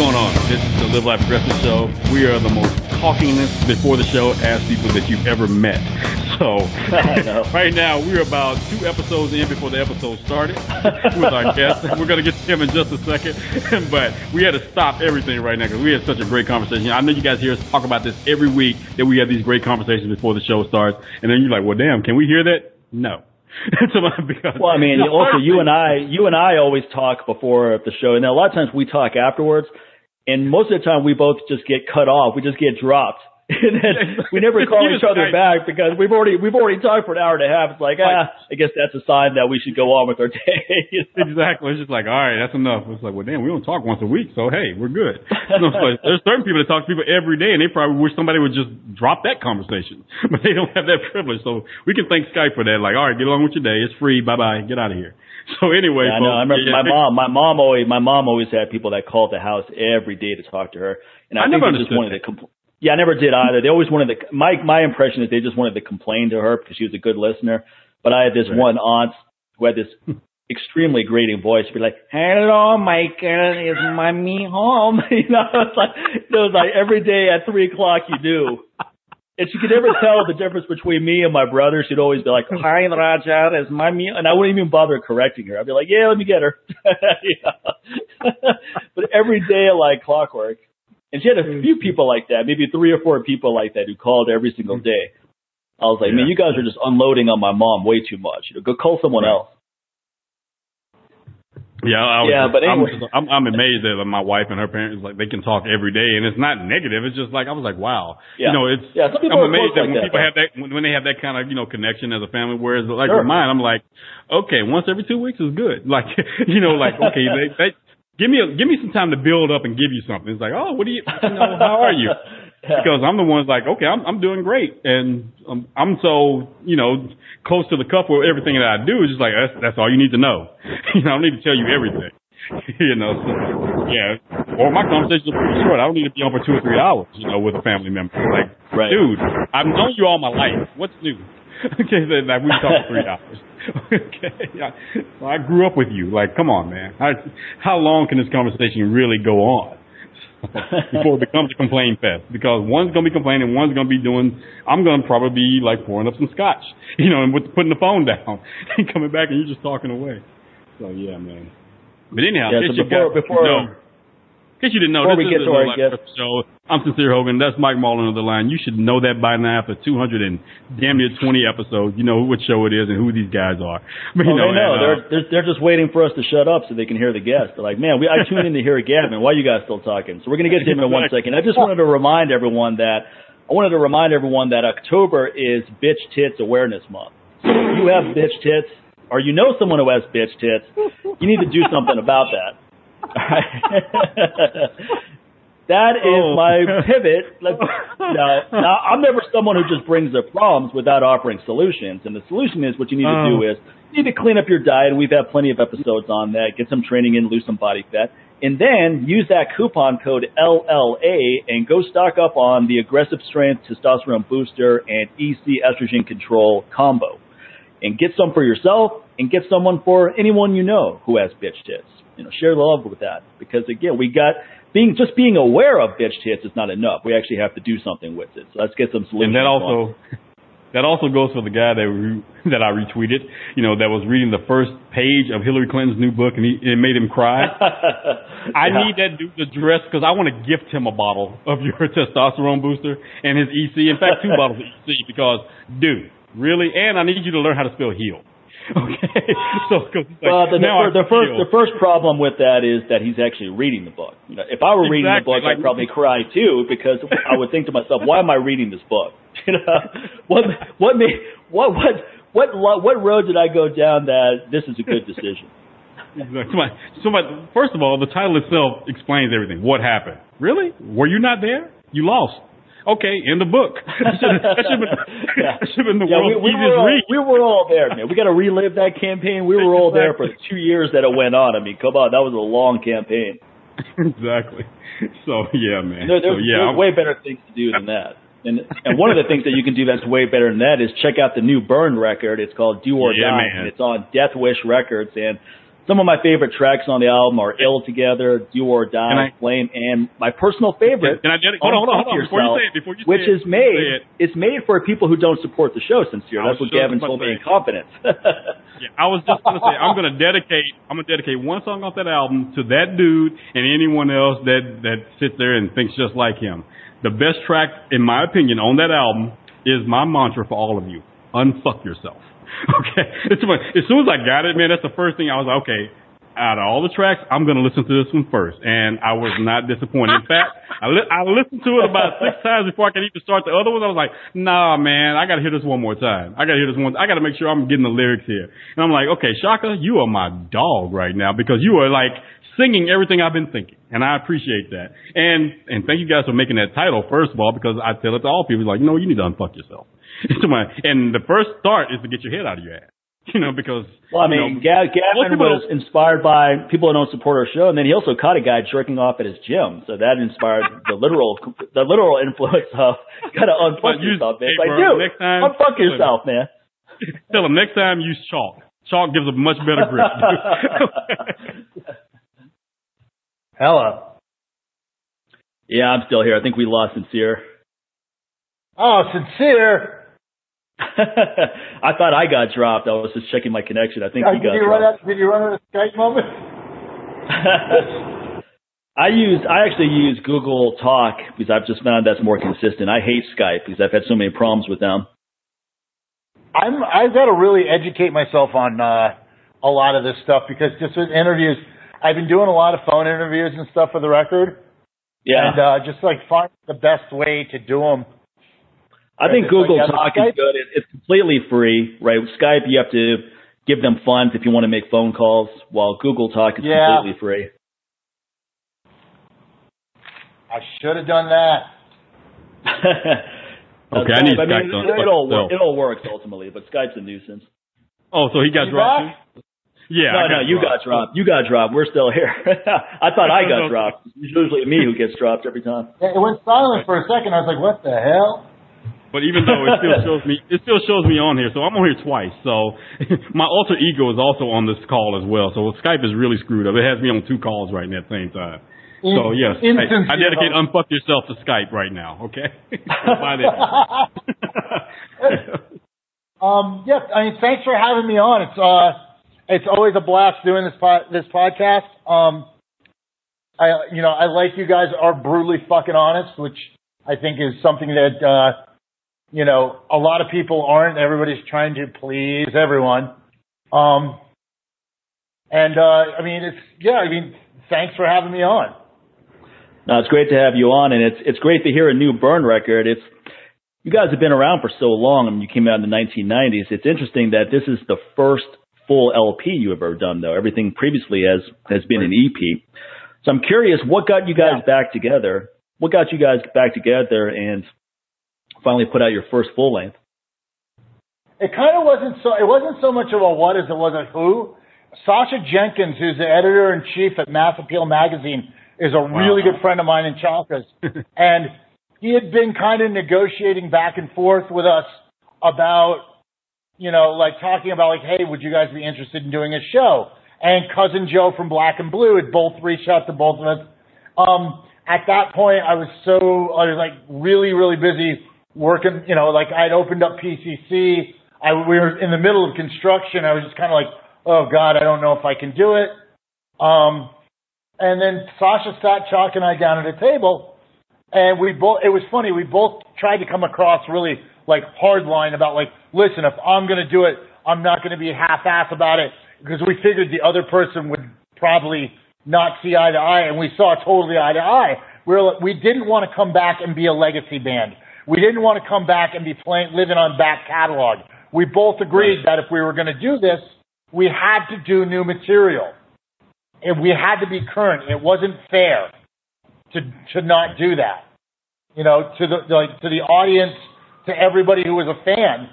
going on? This is the Live Life Aggressive Show. We are the most talkingest before the show ass people that you've ever met. So, right now, we're about two episodes in before the episode started with our guest. We're going to get to him in just a second, but we had to stop everything right now because we had such a great conversation. I know you guys hear us talk about this every week that we have these great conversations before the show starts, and then you're like, well, damn, can we hear that? No. well, I mean, also you and I, you and I always talk before the show, and a lot of times we talk afterwards. And most of the time, we both just get cut off. We just get dropped. and then we never call each other back because we've already we've already talked for an hour and a half. It's like ah, I guess that's a sign that we should go on with our day. exactly. It's just like all right, that's enough. It's like well, damn, we don't talk once a week, so hey, we're good. So like, there's certain people that talk to people every day, and they probably wish somebody would just drop that conversation, but they don't have that privilege. So we can thank Skype for that. Like all right, get along with your day. It's free. Bye bye. Get out of here. So anyway, yeah, I know. I remember yeah, my mom. My mom always. My mom always had people that called the house every day to talk to her, and I, I think never just wanted to. Compl- yeah, I never did either. They always wanted to. My my impression is they just wanted to complain to her because she was a good listener. But I had this right. one aunt who had this extremely grating voice. Be like, "Hello, Michael, is mommy home?" you know, it's like it was like every day at three o'clock you do. And she could never tell the difference between me and my brother. She'd always be like, "Hi, Raja, is my meal," And I wouldn't even bother correcting her. I'd be like, "Yeah, let me get her." but every day, like clockwork. And she had a mm. few people like that, maybe three or four people like that who called every single mm. day. I was like, yeah. man, you guys are just unloading on my mom way too much. You know, go call someone else. Yeah, I was, yeah, but anyway. I'm, I'm, I'm amazed that my wife and her parents like they can talk every day, and it's not negative. It's just like I was like, wow, yeah. you know, it's. Yeah, some people I'm amazed that when like people that, have that when, when they have that kind of you know connection as a family. Whereas like sure. with mine, I'm like, okay, once every two weeks is good. Like you know, like okay, they, they give me a, give me some time to build up and give you something. It's like, oh, what do you, you know, how are you? yeah. Because I'm the one's like, okay, I'm I'm doing great, and I'm, I'm so you know close to the cup where everything that I do is just like that's that's all you need to know. you know, I don't need to tell you everything. you know, so, yeah. Or my conversations are pretty short. I don't need to be on for two or three hours, you know, with a family member. Like, right. dude, I've known you all my life. What's new? okay, then like, we talk for three hours. okay, I, I grew up with you. Like, come on, man. How, how long can this conversation really go on? before it becomes a complain fest because one's gonna be complaining, one's gonna be doing. I'm gonna probably be like pouring up some scotch, you know, and with putting the phone down and coming back and you're just talking away. So yeah, man. But anyhow, yeah, so before, got, before, no, case you didn't know, Before this we get to our guest show. I'm Sincere Hogan. That's Mike Mahler of the line. You should know that by now after 200 and damn near 20 episodes. You know what show it is and who these guys are. But, you oh, know, they know. And, uh, they're, they're they're just waiting for us to shut up so they can hear the guest. They're like, man, we I tuned in to hear Gavin. Why are you guys still talking? So we're gonna get to him in one second. I just wanted to remind everyone that I wanted to remind everyone that October is Bitch Tits Awareness Month. So if you have bitch tits, or you know someone who has bitch tits, you need to do something about that. that is Oh. my pivot. Now, now, I'm never someone who just brings up problems without offering solutions. And the solution is what you need to do Oh. is you need to clean up your diet. And we've had plenty of episodes on that. Get some training in, lose some body fat. And then use that coupon code LLA and go stock up on the aggressive strength testosterone booster and EC estrogen control combo. And get some for yourself and get someone for anyone you know who has bitch tits. You know, share love with that. Because again, we got being just being aware of bitch tits is not enough. We actually have to do something with it. So let's get some solutions. and that also that also goes for the guy that re, that I retweeted. You know, that was reading the first page of Hillary Clinton's new book, and he, it made him cry. I need that dude to dress because I want to gift him a bottle of your testosterone booster and his EC. In fact, two bottles of EC because, dude, really, and I need you to learn how to spell heal. Okay, so like, Well, the, the, the first the first problem with that is that he's actually reading the book. You know, if I were reading the book, I'd probably cry too because I would think to myself, "Why am I reading this book? You know, what what made what what what what road did I go down that this is a good decision?" Somebody, somebody, first of all, the title itself explains everything. What happened? Really? Were you not there? You lost. Okay, in the book. That should have been, have been the yeah, we, world's we, easiest all, read. we were all there, man. We got to relive that campaign. We were all there for the two years that it went on. I mean, come on, that was a long campaign. exactly. So yeah, man. There, so yeah, there's way better things to do than that. And and one of the things that you can do that's way better than that is check out the new Burn record. It's called Do or Yeah, Die. man. And it's on Death Wish Records. And some of my favorite tracks on the album are "Ill Together," "Do or Die," I, "Flame," and my personal favorite. Can I dedicate? Hold on, hold on, hold on. Before you say it, before you which say is made, it's made for people who don't support the show. Sincere, that's what Gavin told me in confidence. yeah, I was just gonna say I'm gonna dedicate I'm gonna dedicate one song off that album to that dude and anyone else that that sits there and thinks just like him. The best track, in my opinion, on that album is my mantra for all of you: unfuck yourself. Okay, it's as soon as I got it, man, that's the first thing I was like, okay. Out of all the tracks, I'm going to listen to this one first, and I was not disappointed. In fact, I, li- I listened to it about six times before I could even start the other ones. I was like, "Nah, man, I got to hear this one more time. I got to hear this one. I got to make sure I'm getting the lyrics here." And I'm like, "Okay, Chaka, you are my dog right now because you are like singing everything I've been thinking, and I appreciate that. And and thank you guys for making that title first of all because I tell it to all people like, you know, you need to unfuck yourself. and the first start is to get your head out of your ass. You know, because well, I mean, you know, Gavin was inspired by people who don't support our show, and then he also caught a guy jerking off at his gym, so that inspired the literal, the literal influence of gotta unfuck yourself, man. Hey, like, dude, next time, unfuck yourself, man. Tell him next time use chalk. Chalk gives a much better grip. Hello. Yeah, I'm still here. I think we lost Sincere. Oh, Sincere. I thought I got dropped. I was just checking my connection. I think uh, he got you dropped. Out, did you run out of Skype moment? I use I actually use Google Talk because I've just found that's more consistent. I hate Skype because I've had so many problems with them. I'm I've got to really educate myself on uh, a lot of this stuff because just with interviews, I've been doing a lot of phone interviews and stuff for the record. Yeah. And uh, just like find the best way to do them I think Google like, Talk is good. It's completely free, right? Skype, you have to give them funds if you want to make phone calls, while Google Talk is yeah. completely free. I should have done that. okay, I need I Skype. Mean, it, all work, it all works ultimately, but Skype's a nuisance. Oh, so he got dropped? no, Yeah. no, got you dropped. got dropped. You got dropped. We're still here. I thought I got dropped. It's usually me who gets dropped every time. It went silent for a second. I was like, "What the hell?" But even though it still shows me, it still shows me on here. So I'm on here twice. So my alter ego is also on this call as well. So Skype is really screwed up. It has me on two calls right now at the same time. In, so yes, I, I dedicate unfuck yourself to Skype right now. Okay. um. Yeah. I mean, thanks for having me on. It's uh, it's always a blast doing this pod, this podcast. Um, I you know I like you guys are brutally fucking honest, which I think is something that uh, you know a lot of people aren't. Everybody's trying to please everyone. Um, and uh, I mean, it's yeah. I mean, thanks for having me on. No, it's great to have you on, and it's it's great to hear a new Burn record. It's you guys have been around for so long. I mean, you came out in the 1990s. It's interesting that this is the first full LP you have ever done, though. Everything previously has has been an EP. So I'm curious, what got you guys yeah. back together? What got you guys back together and finally put out your first full length? It kind of wasn't so. It wasn't so much of a what as it was a who. Sasha Jenkins, who's the editor in chief at Mass Appeal magazine, is a really good friend of mine in Chaka's, and he had been kind of negotiating back and forth with us about, you know, like talking about like, hey, would you guys be interested in doing a show? And cousin Joe from Black and Blue had both reached out to both of us. Um, at that point, I was so I was like really really busy working. You know, like I'd opened up PCC. I we were in the middle of construction. I was just kind of like, oh God, I don't know if I can do it. Um, and then Sasha sat Chaka and I down at a table, and we both. It was funny. We both tried to come across really like hardline about like, listen, if I'm going to do it, I'm not going to be half-ass about it because we figured the other person would probably not see eye to eye, and we saw totally eye to eye. We were, we didn't want to come back and be a legacy band. We didn't want to come back and be playing, living on back catalog. We both agreed that if we were going to do this, we had to do new material. And we had to be current. It wasn't fair to, to not do that. You know, to the, like, to the audience, to everybody who was a fan,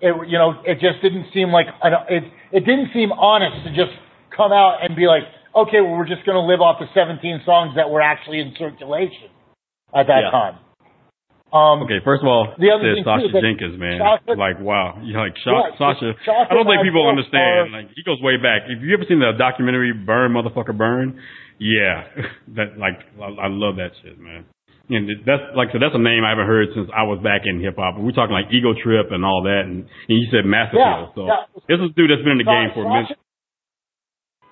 it, you know, it just didn't seem like, it, it didn't seem honest to just come out and be like, okay, well, we're just going to live off the 17 songs that were actually in circulation at that yeah. time. Um, Okay, first of all, The other thing, Sasha is that Jenkins, man. Sasha- like, wow. You know, like Sha- Yeah, Sasha. Sasha I don't think people understand. are- Like, he goes way back. If you ever seen the documentary Burn, Motherfucker Burn, yeah, that like I, I love that shit, man. And that's like so that's a name I haven't heard since I was back in hip hop. We're talking like Ego Trip and all that, and, and you said Master Yeah, So yeah. this is a dude that's been in the game for a minute.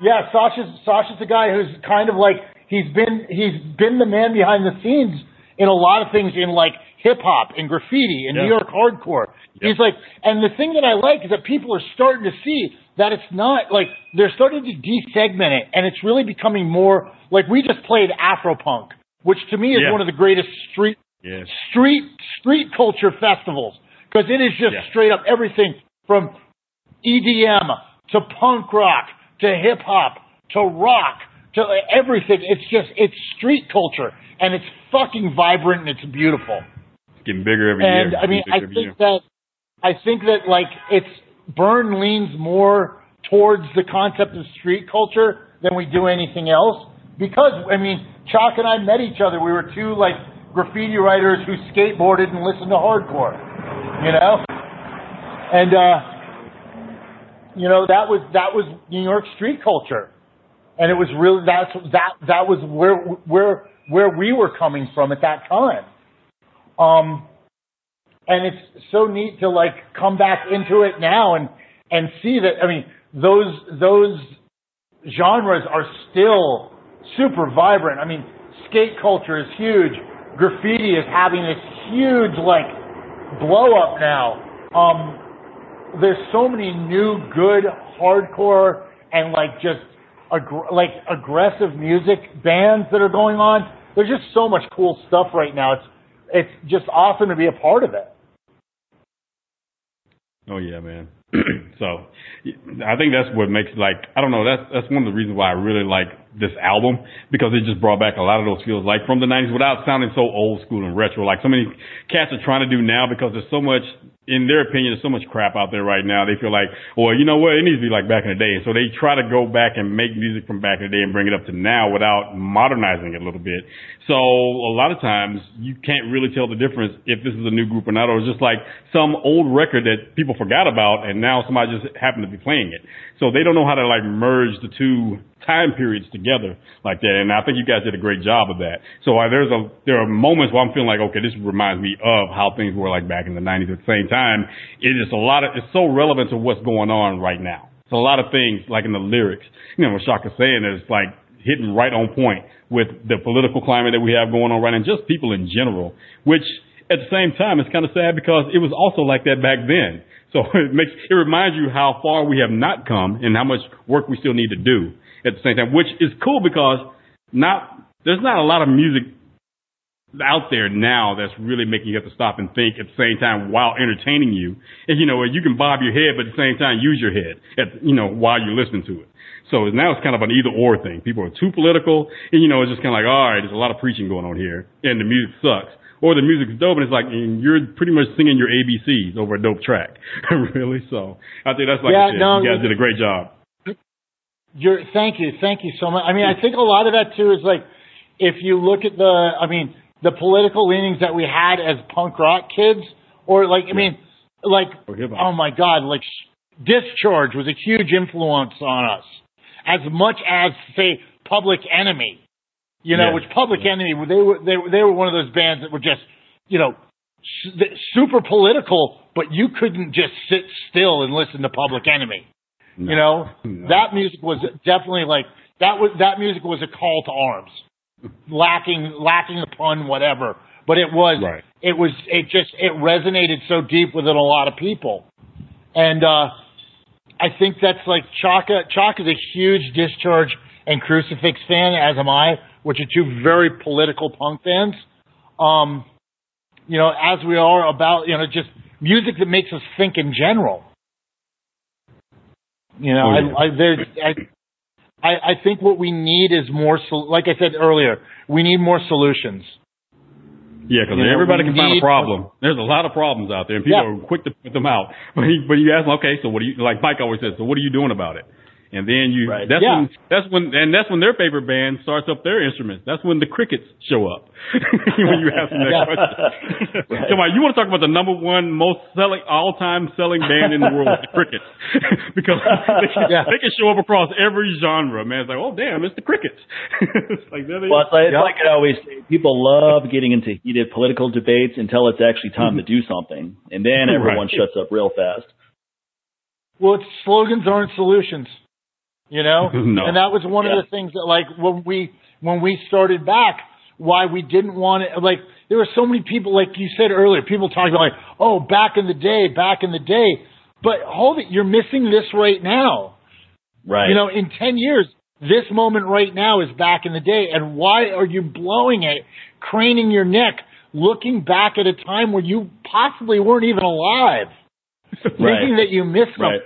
Yeah, Sasha's Sasha's a guy who's kind of like he's been he's been the man behind the scenes in a lot of things in like hip hop and graffiti and Yeah. New York hardcore. Yeah. He's like, and the thing that I like is that people are starting to see that it's not like they're starting to desegment it, and it's really becoming more like we just played Afropunk, which to me is Yeah. one of the greatest street street street culture festivals because it is just straight up everything from EDM to punk rock to hip hop to rock to everything. It's just it's street culture and it's fucking vibrant and it's beautiful. It's getting bigger every And year. And I mean, I think year. that I think that like it's Burn leans more towards the concept of street culture than we do anything else because I mean, Chaka and I met each other. We were two like graffiti writers who skateboarded and listened to hardcore, you know, and uh, you know that was that was New York street culture, and it was really that's that that was where where where we were coming from at that time. Um, and it's so neat to like come back into it now and and see that I mean those those genres are still super vibrant. I mean, skate culture is huge. Graffiti is having this huge like blow up now. Um, there's so many new good hardcore and like just aggr- like aggressive music bands that are going on. There's just so much cool stuff right now. It's it's just awesome to be a part of it. Oh yeah, man. so I think that's what makes like I don't know that's that's one of the reasons why I really like this album because it just brought back a lot of those feels like from the '90s without sounding so old school and retro like so many cats are trying to do now because there's so much in their opinion there's so much crap out there right now. They feel like well you know what? It needs to be like back in the day. So they try to go back and make music from back in the day and bring it up to now without modernizing it a little bit. So a lot of times you can't really tell the difference if this is a new group or not or it's just like some old record that people forgot about and now somebody just happened to be playing it. So they don't know how to like merge the two time periods together like that. And I think you guys did a great job of that. So uh, there's a there are moments where I'm feeling like, okay, this reminds me of how things were like back in the 90s. At the same time, it is a lot of it's so relevant to what's going on right now. So a lot of things like in the lyrics, you know, what Chaka's saying is like hitting right on point with the political climate that we have going on right now, and just people in general. Which at the same time, it's kind of sad because it was also like that back then. So it makes it reminds you how far we have not come and how much work we still need to do at the same time, which is cool because not there's not a lot of music out there now that's really making you have to stop and think at the same time while entertaining you. And you know, you can bob your head, but at the same time use your head at you know while you're listening to it. So now it's kind of an either or thing. People are too political, and you know, it's just kind of like, all right, there's a lot of preaching going on here, and the music sucks. Or the music's dope, and it's like and you're pretty much singing your ABCs over a dope track, really. So I think that's like Yeah, no, you guys did a great job. You're, thank you, thank you so much. I mean, I think a lot of that too is like, if you look at the, I mean, the political leanings that we had as punk rock kids, or like, I mean, like, Or hip hop. oh my God, like, Discharge was a huge influence on us, as much as say Public Enemy, you know, Yeah. which Public Enemy they were they were they were one of those bands that were just, you know, super political, but you couldn't just sit still and listen to Public Enemy. No. You know, No. that music was definitely like that was that music was a call to arms, lacking lacking the pun, whatever. But it was Right. it was it just it resonated so deep within a lot of people, and uh, I think that's like Chaka. Chalk is a huge Discharge and Crucifix fan, as am I, which are two very political punk fans. Um, you know, as we are about you know just music that makes us think in general. You know, Oh, yeah. I, I, there's, I, I, I think what we need is more, sol- like I said earlier, we need more solutions. Yeah, because everybody can find a problem. There's a lot of problems out there, and people Yeah. are quick to put them out. But, he, but you ask them, okay, so what do you, like Mike always says, so what are you doing about it? And then you Right. that's Yeah. when that's when and that's when their favorite band starts up their instruments. That's when the crickets show up. when you ask them that question. Right. Come on, you want to talk about the number one most selling all time selling band in the world, the crickets. because they can, Yeah. they can show up across every genre, man. It's like, oh damn, it's the crickets. it's like there Well, it's like, it's Yep. like I always say, people love getting into heated political debates until it's actually time to mm-hmm. do something, and then everyone Right. shuts up real fast. Well, it's slogans aren't solutions, you know. No. And that was one Yeah. of the things that, like, when we when we started back, why we didn't want it. Like, there were so many people, like you said earlier, people talking about, like, oh, back in the day, back in the day. But hold it, you're missing this right now. Right. You know, in 10 years, this moment right now is back in the day. And why are you blowing it, craning your neck, looking back at a time where you possibly weren't even alive, Right. thinking that you missed Right.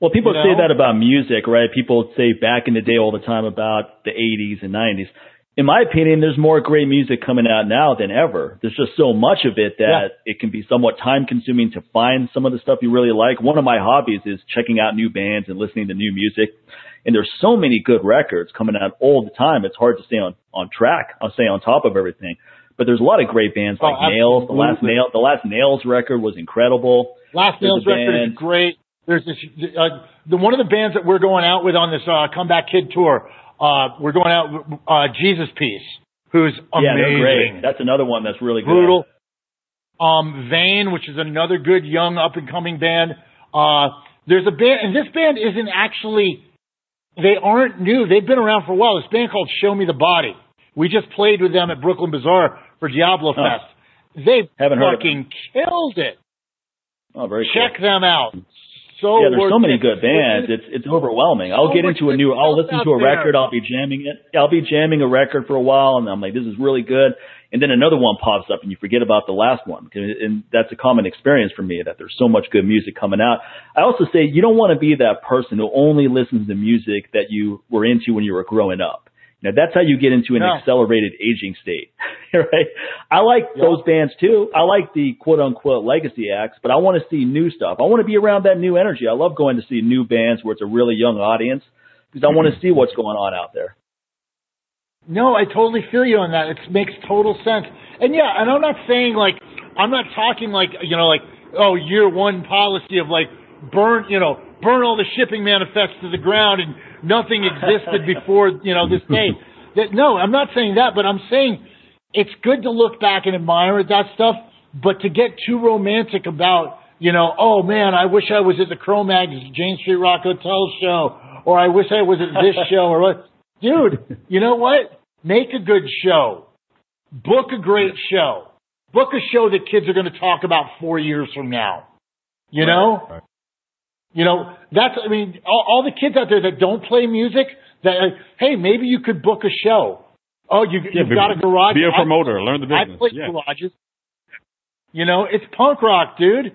Well, people You say that about music, right? People say back in the day all the time about the 80s and 90s. In my opinion, there's more great music coming out now than ever. There's just so much of it that Yeah. it can be somewhat time consuming to find some of the stuff you really like. One of my hobbies is checking out new bands and listening to new music. And there's so many good records coming out all the time. It's hard to stay on, on track. I'll stay on top of everything. But there's a lot of great bands Oh, like Nails. The last. Nail, the last Nails record was incredible. Last Nails record is great. There's this uh, the one of the bands that we're going out with on this uh, comeback kid tour. Uh, we're going out with uh, Jesus Piece, who's amazing. Yeah, great. That's another one that's really good. brutal. Um, Vane, which is another good young up and coming band. Uh, there's a band, and this band isn't actually. They aren't new. They've been around for a while. This band called Show Me the Body. We just played with them at Brooklyn Bazaar for Diablo Oh. Fest. They Haven't heard fucking killed it. Oh, very Check cool. them out. So Yeah, there's so many good bands. It's it's overwhelming. I'll get into a new. I'll listen to a record. I'll be jamming it. I'll be jamming a record for a while, and I'm like, this is really good. And then another one pops up, and you forget about the last one. And that's a common experience for me that there's so much good music coming out. I also say you don't want to be that person who only listens to music that you were into when you were growing up. Now that's how you get into an No. accelerated aging state, right? I like Yeah. those bands too. I like the quote unquote legacy acts, but I want to see new stuff. I want to be around that new energy. I love going to see new bands where it's a really young audience because I want to mm-hmm. see what's going on out there. No, I totally feel you on that. It makes total sense. And yeah, and I'm not saying like I'm not talking like you know like oh year one policy of like burn you know burn all the shipping manifests to the ground and nothing existed before you know this day. That no, I'm not saying that, but I'm saying it's good to look back and admire that stuff, but to get too romantic about you know oh man I wish I was at the Cro-Mags Jane Street Rock Hotel show or I wish I was at this show or what. Dude, you know what? Make a good show. Book a great show. Book a show that kids are going to talk about four years from now. You know? Right. You know, that's, I mean, all, all the kids out there that don't play music, that, uh, hey, maybe you could book a show. Oh, you, Yeah, you've be- got a garage. Be a promoter. Learn the business. I business. play Yeah. garages. You know, it's punk rock, dude.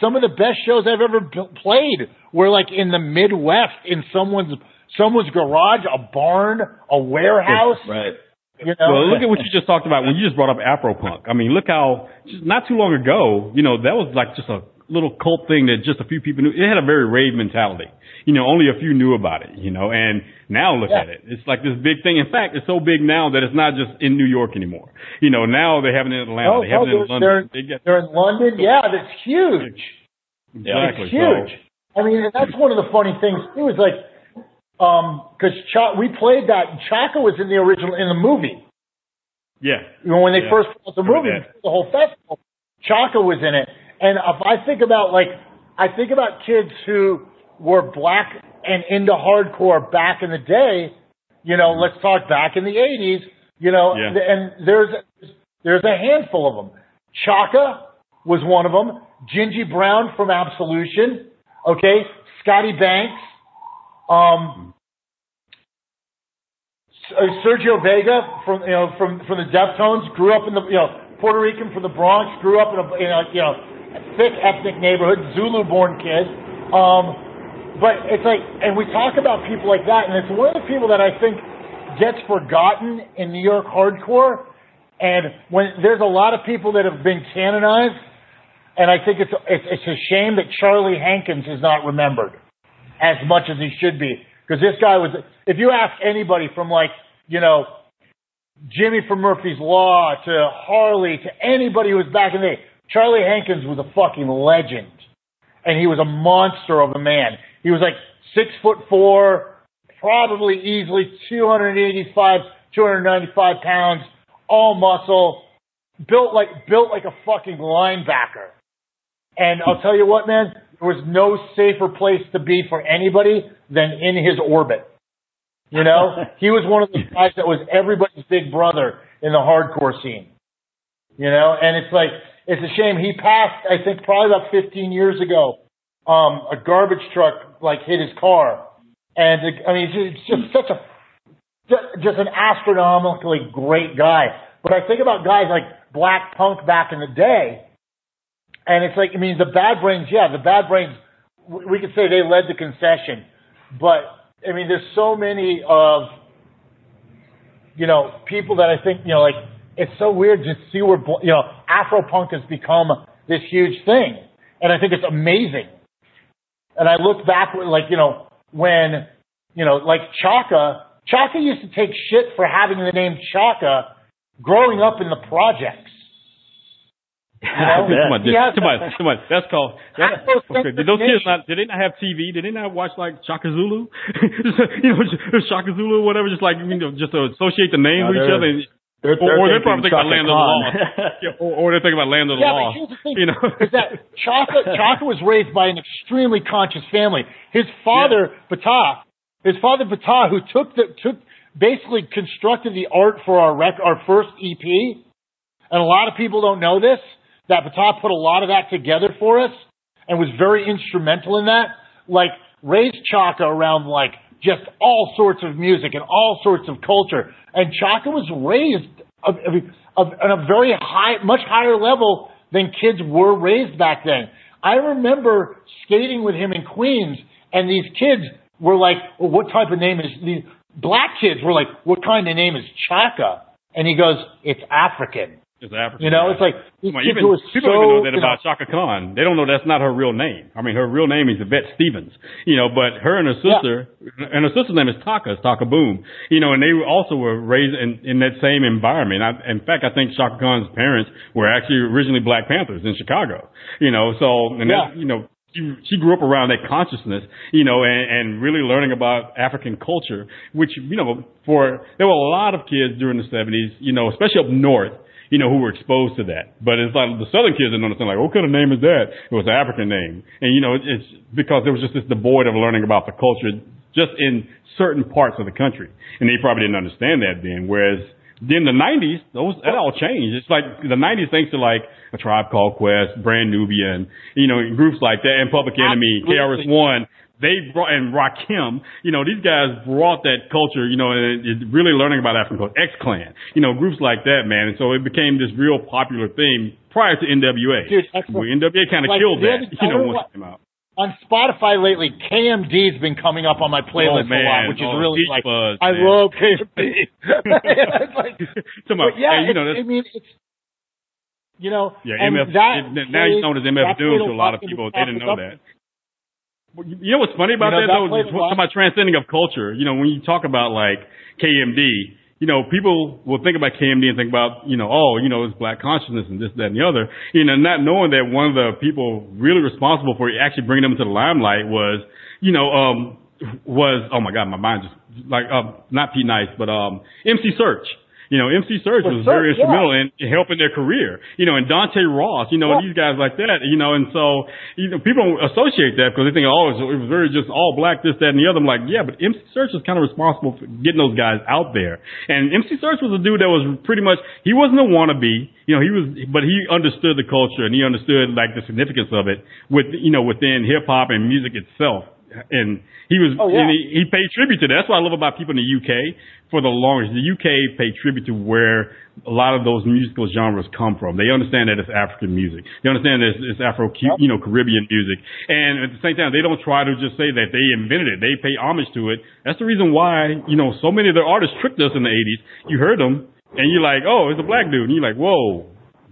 Some of the best shows I've ever b- played were like in the Midwest, in someone's someone's garage, a barn, a warehouse. Right. You know, Well, look at what you just talked about when you just brought up Afropunk. I mean, look how just not too long ago, you know, that was like just a little cult thing that just a few people knew. It had a very rave mentality. You know, only a few knew about it, you know, and now look Yeah. at it. It's like this big thing. In fact, it's so big now that it's not just in New York anymore. You know, now they have it in Atlanta. No, they have it in they're- London. they're- They they're in London. Yeah, that's huge. exactly. It's huge. So, I mean, and that's one of the funny things too. Is like, um, because Ch- we played that. Chaka was in the original in the movie. yeah. You know, when they Yeah. first put out the movie, the whole festival, Chaka was in it. And if I think about like, I think about kids who were black and into hardcore back in the day. You know, let's talk back in the '80s. You know, Yeah. and there's there's a handful of them. Chaka was one of them. Djinji Brown from Absolution. Okay, Scotty Banks. Um, uh, Sergio Vega from you know from from the Deftones grew up in the you know Puerto Rican from the Bronx grew up in a in a you know thick ethnic neighborhood Zulu born kid um but it's like and we talk about people like that and it's one of the people that I think gets forgotten in New York hardcore and when there's a lot of people that have been canonized and I think it's it's, it's a shame that Charlie Hankins is not remembered as much as he should be. Because this guy was, if you ask anybody from like, you know, Jimmy from Murphy's Law to Harley to anybody who was back in the day, Charlie Hankins was a fucking legend. And he was a monster of a man. He was like six foot four, probably easily 285, 295 pounds, all muscle, built like, built like a fucking linebacker. And I'll tell you what, man, there was no safer place to be for anybody than in his orbit. You know, he was one of the guys that was everybody's big brother in the hardcore scene. You know, and it's like, it's a shame he passed, I think probably about 15 years ago. Um, a garbage truck like hit his car. And I mean, it's just such a, just an astronomically great guy. But I think about guys like Black Punk back in the day, and it's like, I mean, the Bad Brains, yeah, the Bad Brains, we could say they led the concession, but I mean, there's so many of, you know, people that I think, you know, like, it's so weird to see where, you know, Afro punk has become this huge thing. And I think it's amazing. And I look back, like, you know, when, you know, like Chaka, Chaka used to take shit for having the name Chaka growing up in the projects. You know? too much, too much, too much. That's called. That's, okay. Did those kids not? Did they not have TV? Did they not watch like Shaka Zulu? you know, Shaka Zulu, or whatever. Just like you know, just to associate the names no, with each other. And, they're, they're or, or they're probably thinking about Land of the Lost. yeah, or, or they're thinking about Land of the yeah, Lost. But here's the thing, you know, is that Chaka, Chaka was raised by an extremely conscious family. His father, yeah. Bata, his father Bata, who took the took basically constructed the art for our rec, our first EP, and a lot of people don't know this that Bata put a lot of that together for us and was very instrumental in that. Like raised Chaka around like just all sorts of music and all sorts of culture. And Chaka was raised of, of, on a very high, much higher level than kids were raised back then. I remember skating with him in Queens, and these kids were like, well, "What type of name is?" These black kids were like, "What kind of name is Chaka?" And he goes, "It's African." It's African. You know, it's like these even, people so, don't even know that about know, Chaka Khan. They don't know that's not her real name. I mean, her real name is Yvette Stevens. You know, but her and her sister, yeah. and her sister's name is Taka, it's Taka Boom. You know, and they also were raised in, in that same environment. I, in fact, I think Chaka Khan's parents were actually originally Black Panthers in Chicago. You know, so and yeah. that, you know, she, she grew up around that consciousness, you know, and, and really learning about African culture, which, you know, for, there were a lot of kids during the 70s, you know, especially up north, you know, who were exposed to that. But it's like the Southern kids didn't understand, like, oh, what kind of name is that? It was an African name. And, you know, it's because there was just this devoid of learning about the culture just in certain parts of the country. And they probably didn't understand that then. Whereas then the 90s, those, that all changed. It's like the 90s thanks to like a tribe called Quest, Brand Nubian, you know, groups like that, and Public Enemy, KRS-One they brought and Rakim, you know, these guys brought that culture, you know, and it, really learning about African culture. X Clan, you know, groups like that, man. And so it became this real popular thing prior to NWA. Dude, NWA kind of like, killed that, you know, once it came out. On Spotify lately, KMD's been coming up on my playlist oh, a lot, which is oh, really like buzz, I man. love KMD. it's like, but yeah, hey, you know, I mean, it's you know, yeah, MF, that it, now he's known as MF Doom to a lot of people. They didn't know that. You know what's funny about you know, that, that though? Talk about transcending of culture. You know, when you talk about like KMD, you know, people will think about KMD and think about, you know, oh, you know, it's black consciousness and this, that, and the other. You know, not knowing that one of the people really responsible for actually bringing them into the limelight was, you know, um, was, oh my God, my mind just, like, uh, not Pete Nice, but, um, MC Serch. You know, MC Serch was very instrumental yeah. in helping their career. You know, and Dante Ross, you know, yeah. and these guys like that, you know, and so, you know, people associate that because they think, oh, it was very just all black, this, that, and the other. I'm like, yeah, but MC Serch was kind of responsible for getting those guys out there. And MC Serch was a dude that was pretty much, he wasn't a wannabe, you know, he was, but he understood the culture and he understood like the significance of it with, you know, within hip hop and music itself and he was oh, yeah. and he, he paid tribute to that. That's what I love about people in the UK. For the longest, the UK paid tribute to where a lot of those musical genres come from. They understand that it's African music. They understand that it's, it's Afro, you know, Caribbean music. And at the same time, they don't try to just say that they invented it. They pay homage to it. That's the reason why, you know, so many of their artists tricked us in the 80s. You heard them, and you're like, oh, it's a black dude. And you're like, whoa,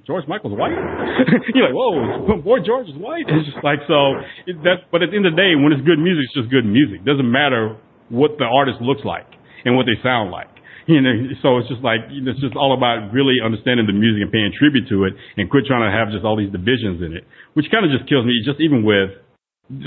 George Michael's white. You're like, whoa, boy, George is white. It's just like so. It, that, but at the end of the day, when it's good music, it's just good music. It doesn't matter what the artist looks like and what they sound like. You know, so it's just like it's just all about really understanding the music and paying tribute to it, and quit trying to have just all these divisions in it, which kind of just kills me. Just even with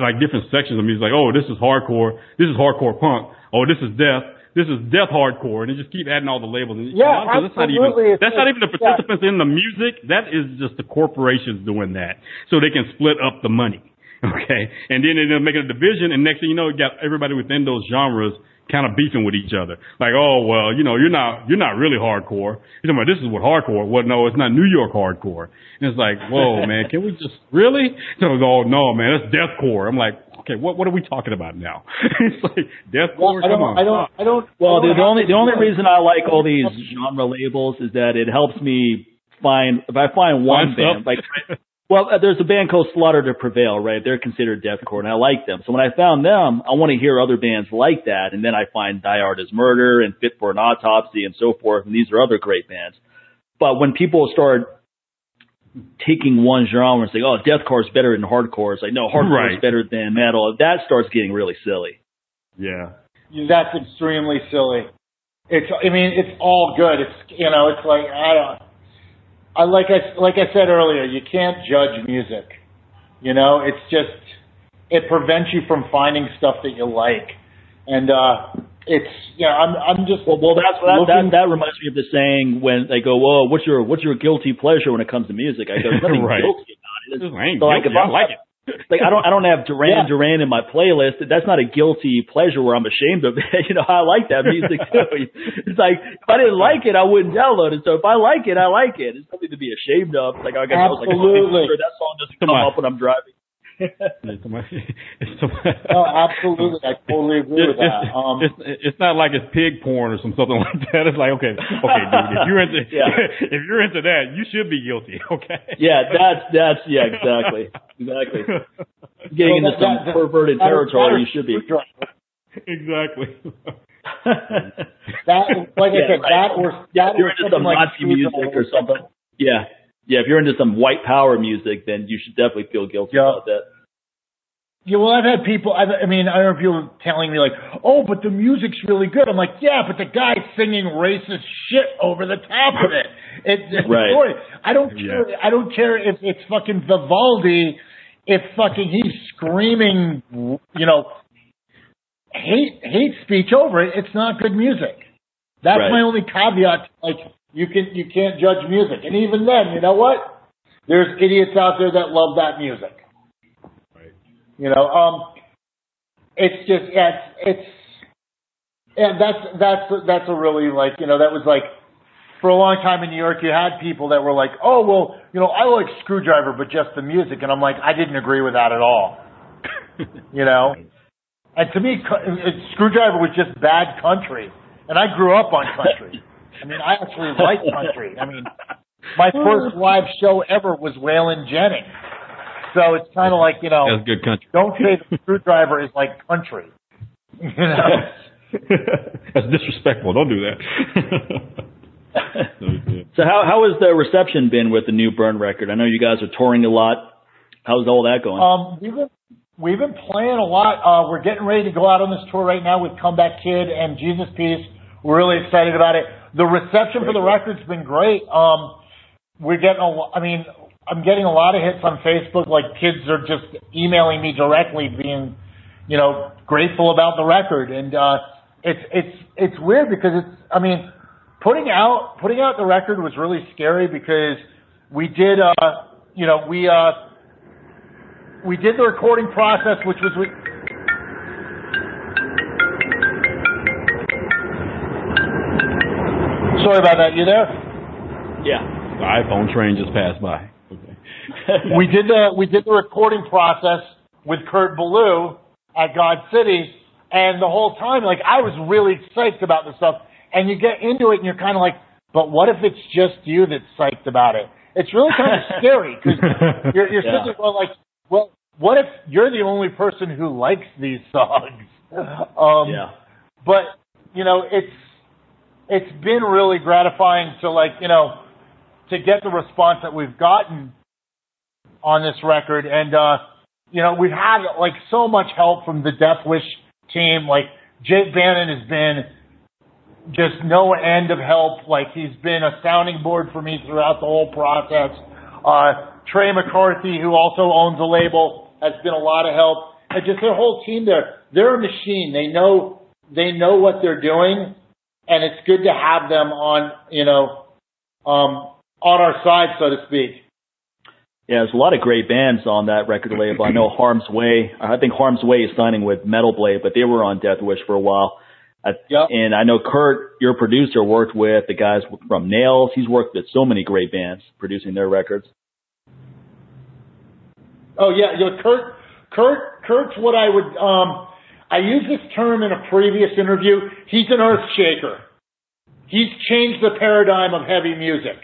like different sections of music, like oh, this is hardcore, this is hardcore punk, oh, this is death, this is death hardcore, and they just keep adding all the labels. And yeah, absolutely. That's not even that's not even the participants yeah. in the music. That is just the corporations doing that, so they can split up the money. Okay, and then they're making a division, and next thing you know, you got everybody within those genres kind of beefing with each other. Like, oh well, you know, you're not you're not really hardcore. You're talking about this is what hardcore. Well, no, it's not New York hardcore. And it's like, whoa, man, can we just really? So oh no, man, that's deathcore. I'm like, okay, what what are we talking about now? it's like deathcore. Well, I don't, Come on. I don't, I don't. Well, I don't the, the only the only reason I like all these genre labels is that it helps me find if I find one Find band like Well, uh, there's a band called Slaughter to Prevail, right? They're considered deathcore, and I like them. So when I found them, I want to hear other bands like that, and then I find Die Hard as Murder and Fit for an Autopsy and so forth, and these are other great bands. But when people start taking one genre and saying, "Oh, deathcore is better than hardcore," it's like, no, hardcore Right. is better than metal. That starts getting really silly. Yeah. That's extremely silly. It's, I mean, it's all good. It's, you know, it's like I don't. I like I like I said earlier, you can't judge music. You know, it's just it prevents you from finding stuff that you like, and uh it's yeah. I'm I'm just Well, well, that's that, that that reminds me of the saying when they go, "Whoa, what's your what's your guilty pleasure when it comes to music?" I go, "There's nothing Right. guilty about it." It's- I So, like, guilty. if I like it. like I don't I don't have Duran Yeah. Duran in my playlist. That's not a guilty pleasure where I'm ashamed of it. you know, I like that music too. It's like if I didn't like it, I wouldn't download it. So if I like it, I like it. It's nothing to be ashamed of. Like I guess I was like, oh, Absolutely. oh, that song doesn't Come come up when I'm driving. It's it's No, absolutely. I totally agree with It's, that. Um, it's, it's not like it's pig porn or some something like that. It's like okay, okay, dude. If you're into Yeah. if you're into that, you should be guilty. Okay. Yeah, that's that's yeah, exactly, exactly. Getting Well, into some that- perverted that- territory, that- you should be. exactly. That, like I Yeah, said, right. that or that or something some like Nazi music or something. Yeah. Yeah, if you're into some white power music, then you should definitely feel guilty Yeah. about that. Yeah, well, I've had people. I've, I mean, I remember people telling me like, "Oh, but the music's really good." I'm like, "Yeah, but the guy's singing racist shit over the top of it." It, it's Right. boring. I don't Yeah. care. I don't care if it's fucking Vivaldi. If fucking he's screaming, you know, hate hate speech over it. It's not good music. That's Right. my only caveat. Like, you can you can't judge music, and even then, you know what? There's idiots out there that love that music. Right. You know, um, it's just yeah, it's, it's yeah, that's that's that's a really like you know that was like for a long time in New York you had people that were like, oh well, you know, I like Skrewdriver, but just the music, and I'm like, I didn't agree with that at all. you know, and to me, Skrewdriver was just bad country, and I grew up on country. I mean, I actually like country. I mean, my first live show ever was Waylon Jennings. So it's kind of like, you know, That's good country. don't say the Skrewdriver is like country. You know? That's disrespectful. Don't do that. So how how has the reception been with the new Burn record? I know you guys are touring a lot. How's all that going? um, we've been we've been playing a lot. Uh, we're getting ready to go out on this tour right now with Comeback Kid and Jesus Piece. We're really excited about it. The reception for the record's been great. Um, we're getting a I mean, I'm getting a lot of hits on Facebook. Like kids are just emailing me directly, being, you know, grateful about the record. And uh, it's it's it's weird because it's. I mean, putting out putting out the record was really scary because we did. Uh, you know, we uh, we did the recording process, which was about that. You there? yeah. the iPhone train just passed by. Okay. we did the we did the recording process with Kurt Ballou at God City, and the whole time, like I was really psyched about the stuff. And you get into it, and you're kind of like, but what if it's just you that's psyched about it? It's really kind of scary because you're, you're Yeah. sitting there going like, well, what if you're the only person who likes these songs? Um, yeah. but you know it's it's been really gratifying to like you know to get the response that we've gotten on this record. And, uh, you know, we've had like so much help from the Death Wish team. Like Jake Bannon has been just no end of help. Like he's been a sounding board for me throughout the whole process. Uh, Tre McCarthy, who also owns a label, has been a lot of help. And just their whole team there, they're a machine. They know, they know what they're doing. And it's good to have them on, you know, um, on our side, so to speak. Yeah, there's a lot of great bands on that record label. I know Harm's Way. I think Harm's Way is signing with Metal Blade, but they were on Deathwish for a while. Yep. And I know Kurt, your producer, worked with the guys from Nails. He's worked with so many great bands producing their records. Oh yeah, you know, Kurt, Kurt, Kurt's what I would. Um, I used this term in a previous interview. He's an earth shaker. He's changed the paradigm of heavy music.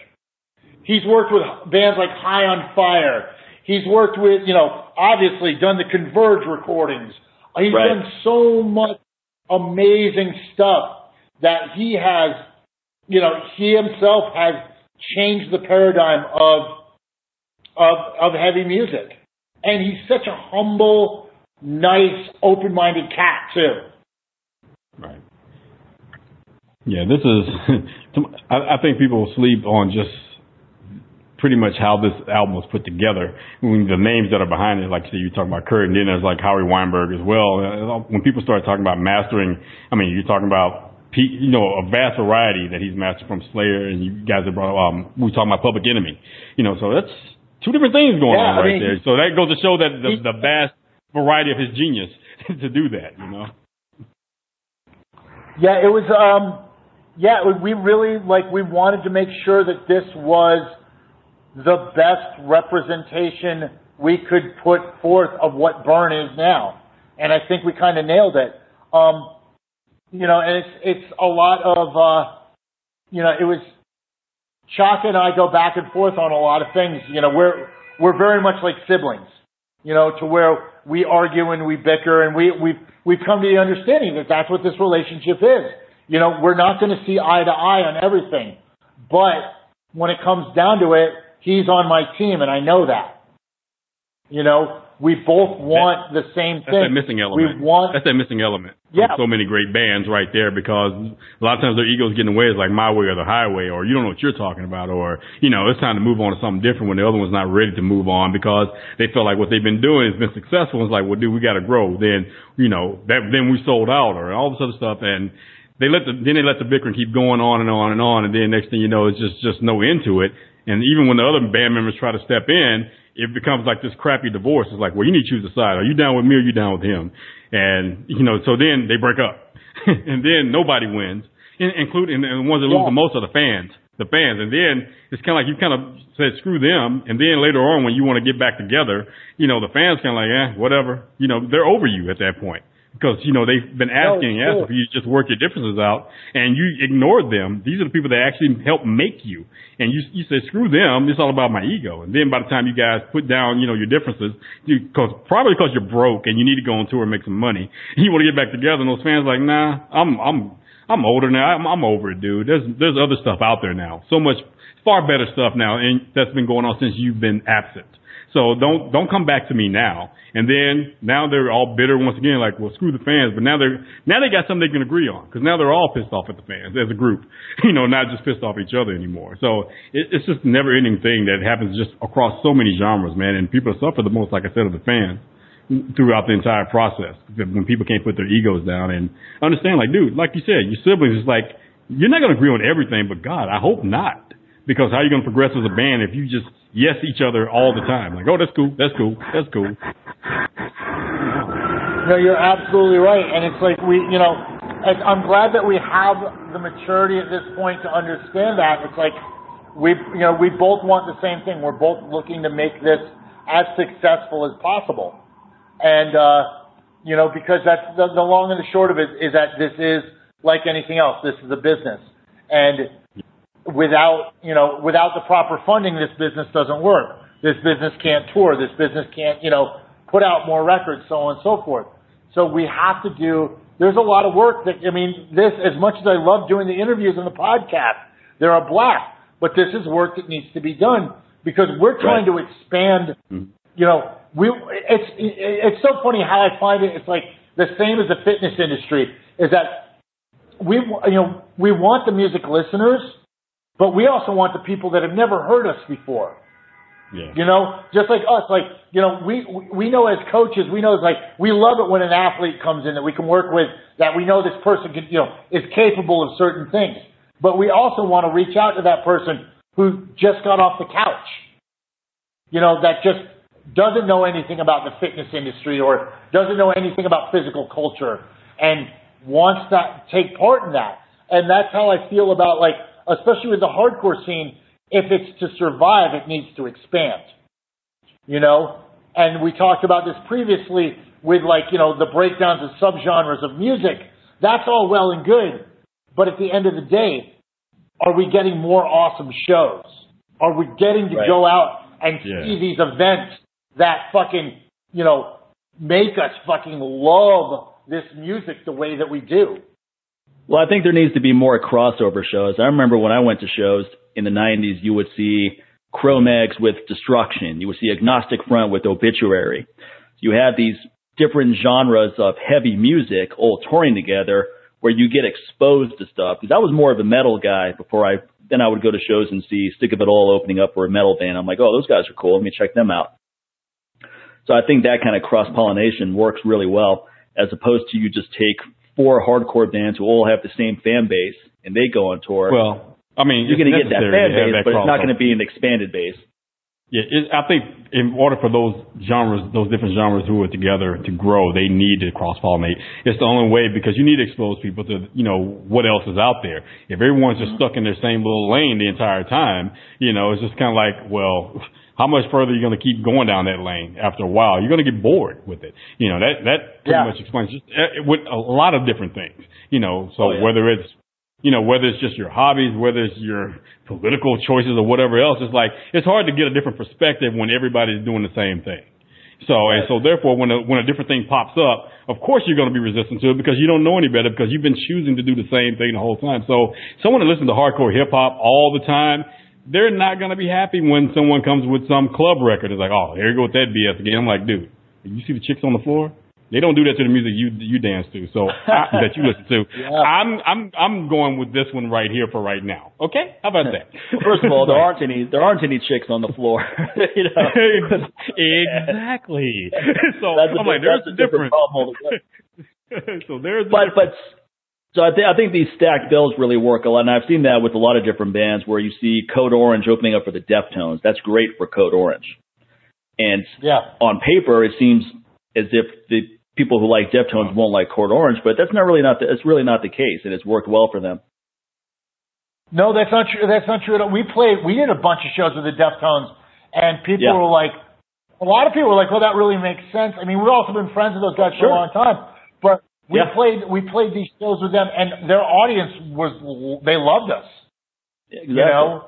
He's worked with bands like High on Fire. He's worked with, you know, obviously done the Converge recordings. He's Right. done so much amazing stuff that he has, you know, he himself has changed the paradigm of, of, of heavy music. And he's such a humble, nice, open-minded cat too. Right. Yeah, this is. I, I think people will sleep on just pretty much how this album was put together. I mean, the names that are behind it, like you you're talking about Kurt, and then there's like Howie Weinberg as well. When people start talking about mastering, I mean, you're talking about you know a vast variety that he's mastered from Slayer, and you guys have brought. Um, we were talking about Public Enemy, you know, so that's two different things going Yeah, on I right mean, there. So that goes to show that the, he- the vast variety of his genius to do that, you know. Yeah, it was. Um, yeah, we really like we wanted to make sure that this was the best representation we could put forth of what Burn is now, and I think we kind of nailed it. Um, you know, and it's it's a lot of uh, you know, it was Chaka and I go back and forth on a lot of things. You know, we're we're very much like siblings. You know, to where we argue and we bicker, and we we've we've come to the understanding that that's what this relationship is. You know, we're not going to see eye to eye on everything, but when it comes down to it, he's on my team, and I know that. You know, we both want the same That's thing. that missing We want That's that missing element. Yeah. So many great bands right there because a lot of times their egos get in the way. It's like my way or the highway, or you don't know what you're talking about, or you know it's time to move on to something different when the other one's not ready to move on because they feel like what they've been doing has been successful. It's like, well, dude, we got to grow. Then you know that then we sold out or all this other stuff and. They let the then they let the bickering keep going on and on and on, and then next thing you know, it's just just no end to it. And even when the other band members try to step in, it becomes like this crappy divorce. It's like, well, you need to choose a side. Are you down with me or are you down with him? And, you know, so then they break up. and then nobody wins, including and the ones that lose Yeah. the most are the fans. The fans. And then it's kind of like you kind of said, screw them. And then later on, when you want to get back together, you know, the fans kind of like, eh, whatever. You know, they're over you at that point. Because, you know, they've been asking and it's asking for you to just work your differences out and you ignored them. These are the people that actually help make you. And you, you say, screw them. It's all about my ego. And then by the time you guys put down, you know, your differences, you, cause, probably because you're broke and you need to go on tour and make some money. You want to get back together and those fans are like, nah, I'm, I'm, I'm older now. I'm, I'm over it, dude. There's, there's other stuff out there now. So much, far better stuff now and that's been going on since you've been absent. So don't don't come back to me now. And then now they're all bitter once again, like, well, screw the fans. But now they're now they got something they can agree on because now they're all pissed off at the fans as a group, you know, not just pissed off each other anymore. So it, it's just never ending thing that happens just across so many genres, man. And people suffer the most, like I said, are the fans throughout the entire process when people can't put their egos down and understand, like, dude, like you said, your siblings is like you're not going to agree on everything, but God, I hope not. Because how are you going to progress as a band if you just yes each other all the time? Like, oh, that's cool, that's cool, that's cool. No, you're absolutely right, and it's like we, you know, I'm glad that we have the maturity at this point to understand that. It's like we, you know, we both want the same thing. We're both looking to make this as successful as possible, and uh, you know, because that's the, the long and the short of it is that this is like anything else. This is a business, and without you know without the proper funding, this business doesn't work. This business can't tour. This business can't you know put out more records, so on and so forth. So we have to do. There's a lot of work that I mean, this as much as I love doing the interviews and the podcast, they're a blast. but this is work that needs to be done because we're trying Right. to expand. Mm-hmm. You know, we it's it's so funny how I find it. It's like the same as the fitness industry is that we you know we want the music listeners, but we also want the people that have never heard us before. Yeah. You know, just like us, like you know, we we know as coaches, we know it's like we love it when an athlete comes in that we can work with, that we know this person can, you know, is capable of certain things. But we also want to reach out to that person who just got off the couch, you know, that just doesn't know anything about the fitness industry or doesn't know anything about physical culture and wants to take part in that. And that's how I feel about like, especially with the hardcore scene. If it's to survive, it needs to expand you know? And we talked about this previously with like, you know, the breakdowns of subgenres of music. That's all well and good. But at the end of the day, are we getting more awesome shows? Are we getting to Right. go out and Yeah. see these events that fucking, you know, make us fucking love this music the way that we do? Well, I think there needs to be more crossover shows. I remember when I went to shows in the 90s, you would see Cro-Mags with Destruction. You would see Agnostic Front with Obituary. You have these different genres of heavy music all touring together where you get exposed to stuff. Because I was more of a metal guy before I, then I would go to shows and see Sick of It All opening up for a metal band. I'm like, oh, those guys are cool. Let me check them out. So I think that kind of cross pollination works really well as opposed to you just take four hardcore bands who all have the same fan base and they go on tour. Well, I mean, you're going to get that fan base, that but it's not going to be an expanded base. Yeah, it, I think in order for those genres, those different genres who are together to grow, they need to cross pollinate. It's the only way because you need to expose people to, you know, what else is out there. If everyone's just stuck in their same little lane the entire time, you know, it's just kind of like, well, how much further are you going to keep going down that lane? After a while, you're going to get bored with it. You know, that, that pretty Yeah. much explains just uh, with a lot of different things, you know, so Oh, yeah. whether it's you know, whether it's just your hobbies, whether it's your political choices or whatever else, it's like it's hard to get a different perspective when everybody's doing the same thing. So and so therefore when a when a different thing pops up, of course you're going to be resistant to it because you don't know any better because you've been choosing to do the same thing the whole time. So someone that listens to hardcore hip hop all the time, they're not going to be happy when someone comes with some club record. It's like, oh, here you go with that BS again. I'm like, dude, you see the chicks on the floor? They don't do that to the music you you dance to, so I, that you listen to. Yeah. I'm I'm I'm going with this one right here for right now. Okay, how about that? First of all, there aren't any there aren't any chicks on the floor. you know? exactly. So That's a, I'm like, there's a difference. so there's but difference. but so I think I think these stacked bills really work a lot, and I've seen that with a lot of different bands where you see Code Orange opening up for the Deftones. That's great for Code Orange, and Yeah. on paper it seems as if the people who like Deftones won't like Code Orange, but that's not really not the, it's really not the case, and it's worked well for them. No, that's not true. That's not true at all. We played, we did a bunch of shows with the Deftones, and people Yeah. were like, a lot of people were like, "Well, that really makes sense." I mean, we've also been friends with those guys for a long time, we Yeah. played, we played these shows with them, and their audience was, they loved us. Exactly. You know,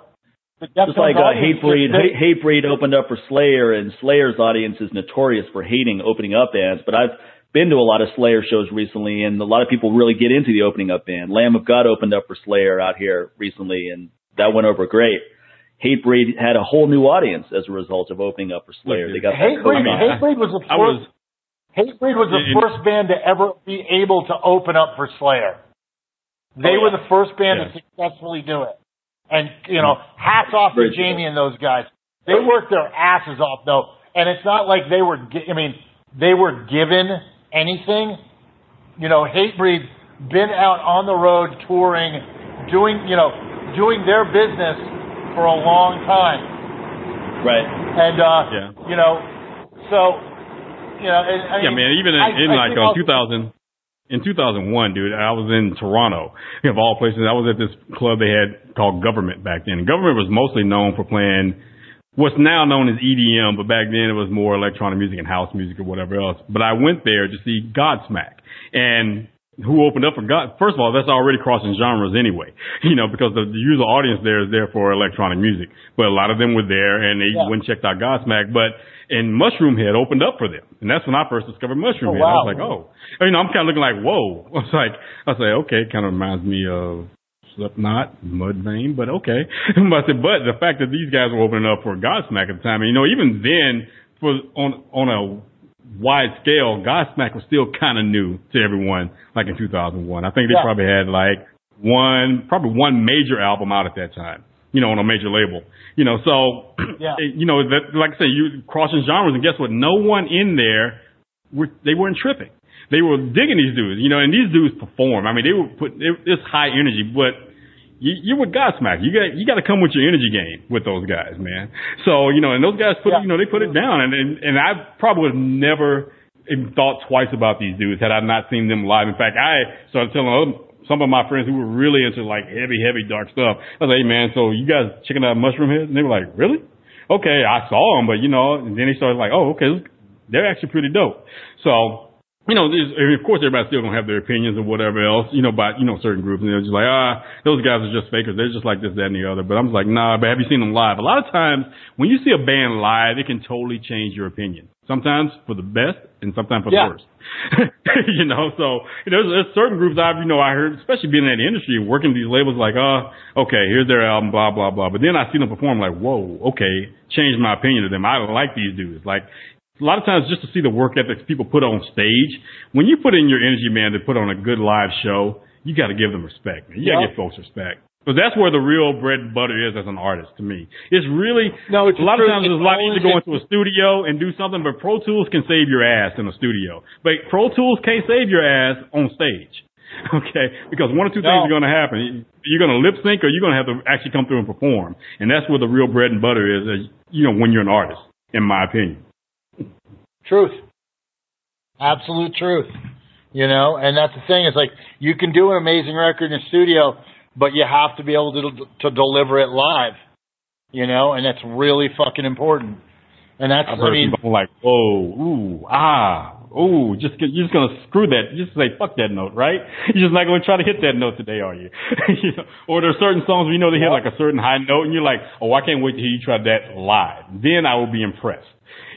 the Just Deftones like uh, audience Hatebreed, just- they- Hatebreed opened up for Slayer, and Slayer's audience is notorious for hating opening up bands. But I've been to a lot of Slayer shows recently, and a lot of people really get into the opening up band. Lamb of God opened up for Slayer out here recently, and that went over great. Hatebreed had a whole new audience as a result of opening up for Slayer. They got that Hatebreed, code- Hatebreed was the first. Was Hatebreed was the first band to ever be able to open up for Slayer. They Oh, were the first band Yeah. to successfully do it. And, you know, hats off to Jamie and those guys. They worked their asses off though. And it's not like they were, I mean, they were given anything. You know, Hatebreed been out on the road touring, doing, you know, doing their business for a long time. right. And, uh, Yeah. you know, so, you know, and, I yeah, mean, man. Even in, I- in I like uh, 2000, in 2001, dude, I was in Toronto. Of all places, I was at this club they had called Government back then. And Government was mostly known for playing what's now known as EDM, but back then it was more electronic music and house music or whatever else. But I went there to see Godsmack. And who opened up for God? First of all, that's already crossing genres anyway, you know, because the, the user audience there is there for electronic music. But a lot of them were there and they Yeah. went and checked out Godsmack. But and Mushroomhead opened up for them, and that's when I first discovered Mushroom Oh, Head. I was like, oh, you know, I'm kind of looking like, whoa. I was like, I was like, okay, it kind of reminds me of Slipknot, Mudvayne, but okay. but, I said, but the fact that these guys were opening up for Godsmack at the time, and, you know, even then, for on on a wide scale, Godsmack was still kind of new to everyone, like in 2001. I think they Yeah. probably had like one, probably one major album out at that time, you know, on a major label. You know, so, Yeah. you know, that, like I say, you crossing genres, and guess what? No one in there, were, they weren't tripping. They were digging these dudes, you know, and these dudes perform. I mean, they were put, it, it's high energy, but you, you're with Godsmack. You got, you got to come with your energy game with those guys, man. So, you know, and those guys put, Yeah. you know, they put it down, and, and, and I probably would have never even thought twice about these dudes had I not seen them live. In fact, I started telling other, some of my friends who were really into like heavy, heavy dark stuff. I was like, hey man, so you guys checking out Mushroomheads? And they were like, really? Okay, I saw them, but you know, and then they started like, oh, okay, they're actually pretty dope. So, you know, of course everybody's still gonna have their opinions or whatever else, you know, about, you know, certain groups and they're just like, ah, those guys are just fakers. They're just like this, that, and the other. But I'm just like, nah, but have you seen them live? A lot of times when you see a band live, it can totally change your opinion. Sometimes for the best and sometimes for Yeah. the worst. you know, so there's, there's certain groups I've, you know, I heard, especially being in the industry, working these labels like, uh, okay, here's their album, blah, blah, blah. But then I see them perform like, whoa, okay, changed my opinion of them. I like these dudes. Like, a lot of times just to see the work ethics people put on stage, when you put in your energy, man, to put on a good live show, you got to give them respect, man. You got to give folks respect. Because that's where the real bread and butter is as an artist to me. It's really, No, it's a lot of times it's a It's lot easier to go into a studio and do something, but Pro Tools can save your ass in a studio. But Pro Tools can't save your ass on stage. Okay? Because one or two things are going to happen. You're going to lip sync or you're going to have to actually come through and perform. And that's where the real bread and butter is, is, you know, when you're an artist, in my opinion. Truth. Absolute truth. You know, and that's the thing. It's like you can do an amazing record in a studio, but you have to be able to to deliver it live. You know, and that's really fucking important. And that's I've I heard mean, people like, whoa, ooh, ah, ooh, just you're just gonna screw that, you just say fuck that note, right? You're just not gonna try to hit that note today, are you? you know, or there are certain songs where you know they hit like a certain high note, and you're like, oh, I can't wait to hear you try that live. Then I will be impressed.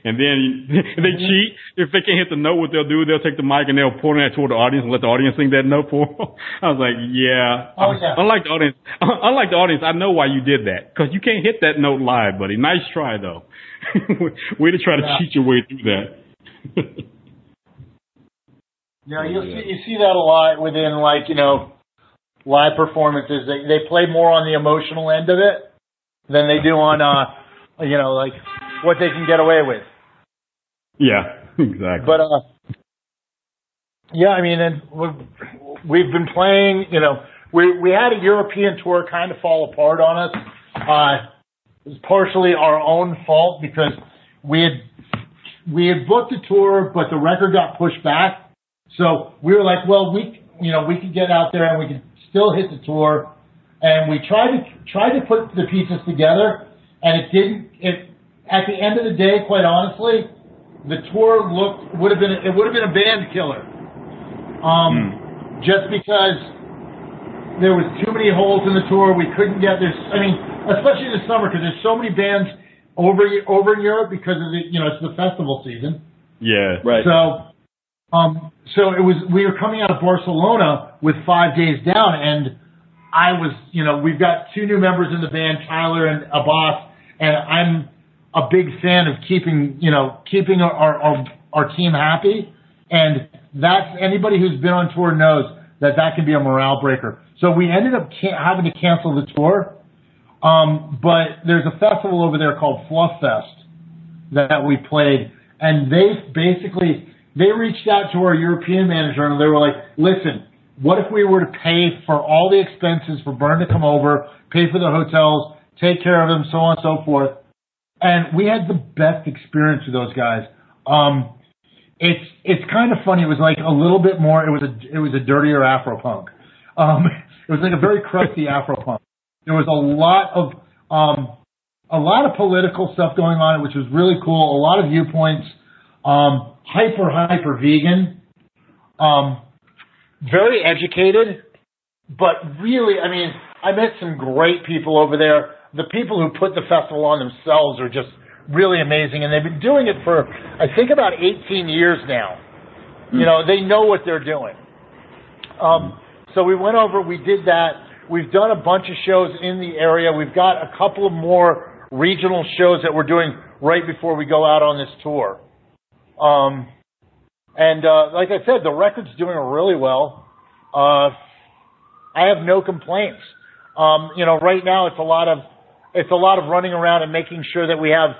And then they cheat. If they can't hit the note, what they'll do, they'll take the mic and they'll point it toward the audience and let the audience sing that note for them. I was like, yeah. Oh, yeah. Unlike the audience, unlike the audience, I know why you did that because you can't hit that note live, buddy. Nice try though. Way to try to Yeah. cheat your way through that. Yeah, you see you see that a lot within like you know live performances. They they play more on the emotional end of it than they do on uh you know like what they can get away with. yeah, exactly. But uh yeah, I mean, and we've, we've been playing. You know, we we had a European tour kind of fall apart on us. Uh, it was partially our own fault because we had we had booked a tour, but the record got pushed back. So we were like, well, we you know we could get out there and we could still hit the tour. And we tried to tried to put the pieces together, and it didn't. It at the end of the day, quite honestly, the tour looked would have been it would have been a band killer. Um, just because there was too many holes in the tour, we couldn't get this. I mean, especially in the summer because there's so many bands over over in Europe because of the you know it's the festival season. yeah, Right. So, um, so it was. We were coming out of Barcelona with five days down, and I was, you know, we've got two new members in the band, Tyler and Abbas, and I'm a big fan of keeping, you know, keeping our our, our team happy, and that's anybody who's been on tour knows that that can be a morale breaker. So we ended up can- having to cancel the tour. Um, but there's a festival over there called Fluff Fest that we played, and they basically they reached out to our European manager and they were like, "Listen, what if we were to pay for all the expenses for Burn to come over, pay for the hotels, take care of him, so on and so forth?" And we had the best experience with those guys. Um, it's it's kind of funny. It was like a little bit more. It was a it was a dirtier Afro punk. Um, it was like a very crusty Afro punk. There was a lot of um, a lot of political stuff going on, which was really cool. A lot of viewpoints. Um, hyper hyper vegan. Um, very educated, but really, I mean, I met some great people over there. The people who put the festival on themselves are just really amazing, and they've been doing it for I think about 18 years now. You know, they know what they're doing. Um, so we went over, we did that. We've done a bunch of shows in the area. We've got a couple of more regional shows that we're doing right before we go out on this tour. Um, and uh, like I said, the record's doing really well. Uh, I have no complaints. Um, you know, right now it's a lot of it's a lot of running around and making sure that we have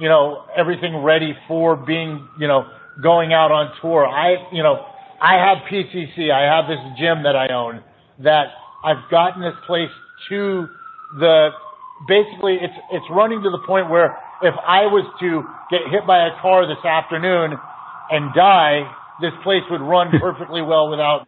you know everything ready for being you know going out on tour. I you know I have PCC. I have this gym that I own that I've gotten this place to the basically it's it's running to the point where if I was to get hit by a car this afternoon and die, this place would run perfectly well without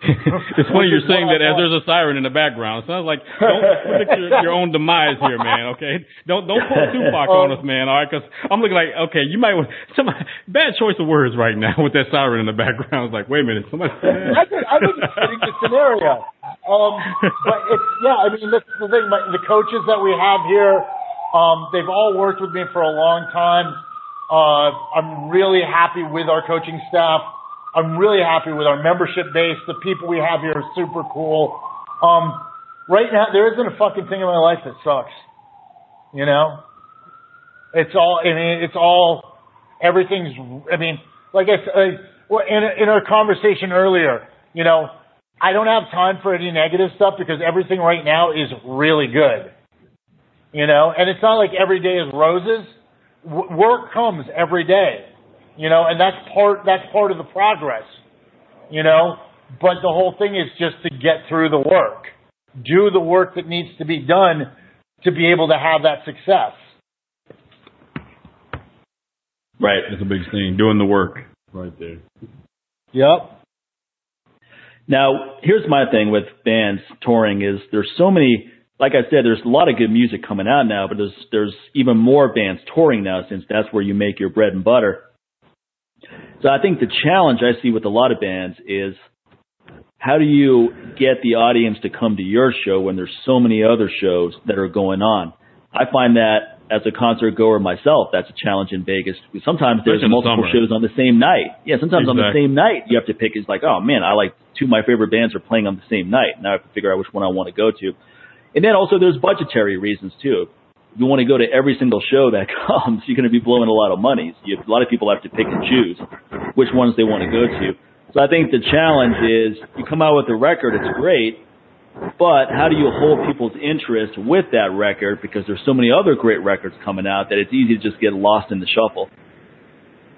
it's funny you're saying that as there's a siren in the background. It sounds like don't predict your, your own demise here, man. Okay, don't don't pull Tupac on us, man. All right, because I'm looking like okay, you might some bad choice of words right now with that siren in the background. It's like wait a minute, somebody. I think I think it's fitting the scenario. Um, but it's yeah, I mean that's the thing. My, the coaches that we have here, um, they've all worked with me for a long time. Uh, I'm really happy with our coaching staff. I'm really happy with our membership base. The people we have here are super cool. Um, right now, there isn't a fucking thing in my life that sucks. You know, it's all. I mean, it's all. Everything's. I mean, like I said, in in our conversation earlier, you know, I don't have time for any negative stuff because everything right now is really good. You know, and it's not like every day is roses. W- work comes every day you know, and that's part that's part of the progress, you know. But the whole thing is just to get through the work, do the work that needs to be done to be able to have that success. Right, that's a big thing. Doing the work, right there. Yep. Now, here's my thing with bands touring is there's so many like I said, there's a lot of good music coming out now, but there's there's even more bands touring now since that's where you make your bread and butter. So I think the challenge I see with a lot of bands is how do you get the audience to come to your show when there's so many other shows that are going on? I find that as a concert goer myself, that's a challenge in Vegas. Sometimes there's multiple the shows on the same night. Yeah, sometimes exactly. on the same night you have to pick. It's like, oh man, I like two of my favorite bands are playing on the same night. Now I have to figure out which one I want to go to. And then also there's budgetary reasons too you want to go to every single show that comes, you're going to be blowing a lot of money. So you, a lot of people have to pick and choose which ones they want to go to. So I think the challenge is you come out with a record, it's great, but how do you hold people's interest with that record? Because there's so many other great records coming out that it's easy to just get lost in the shuffle.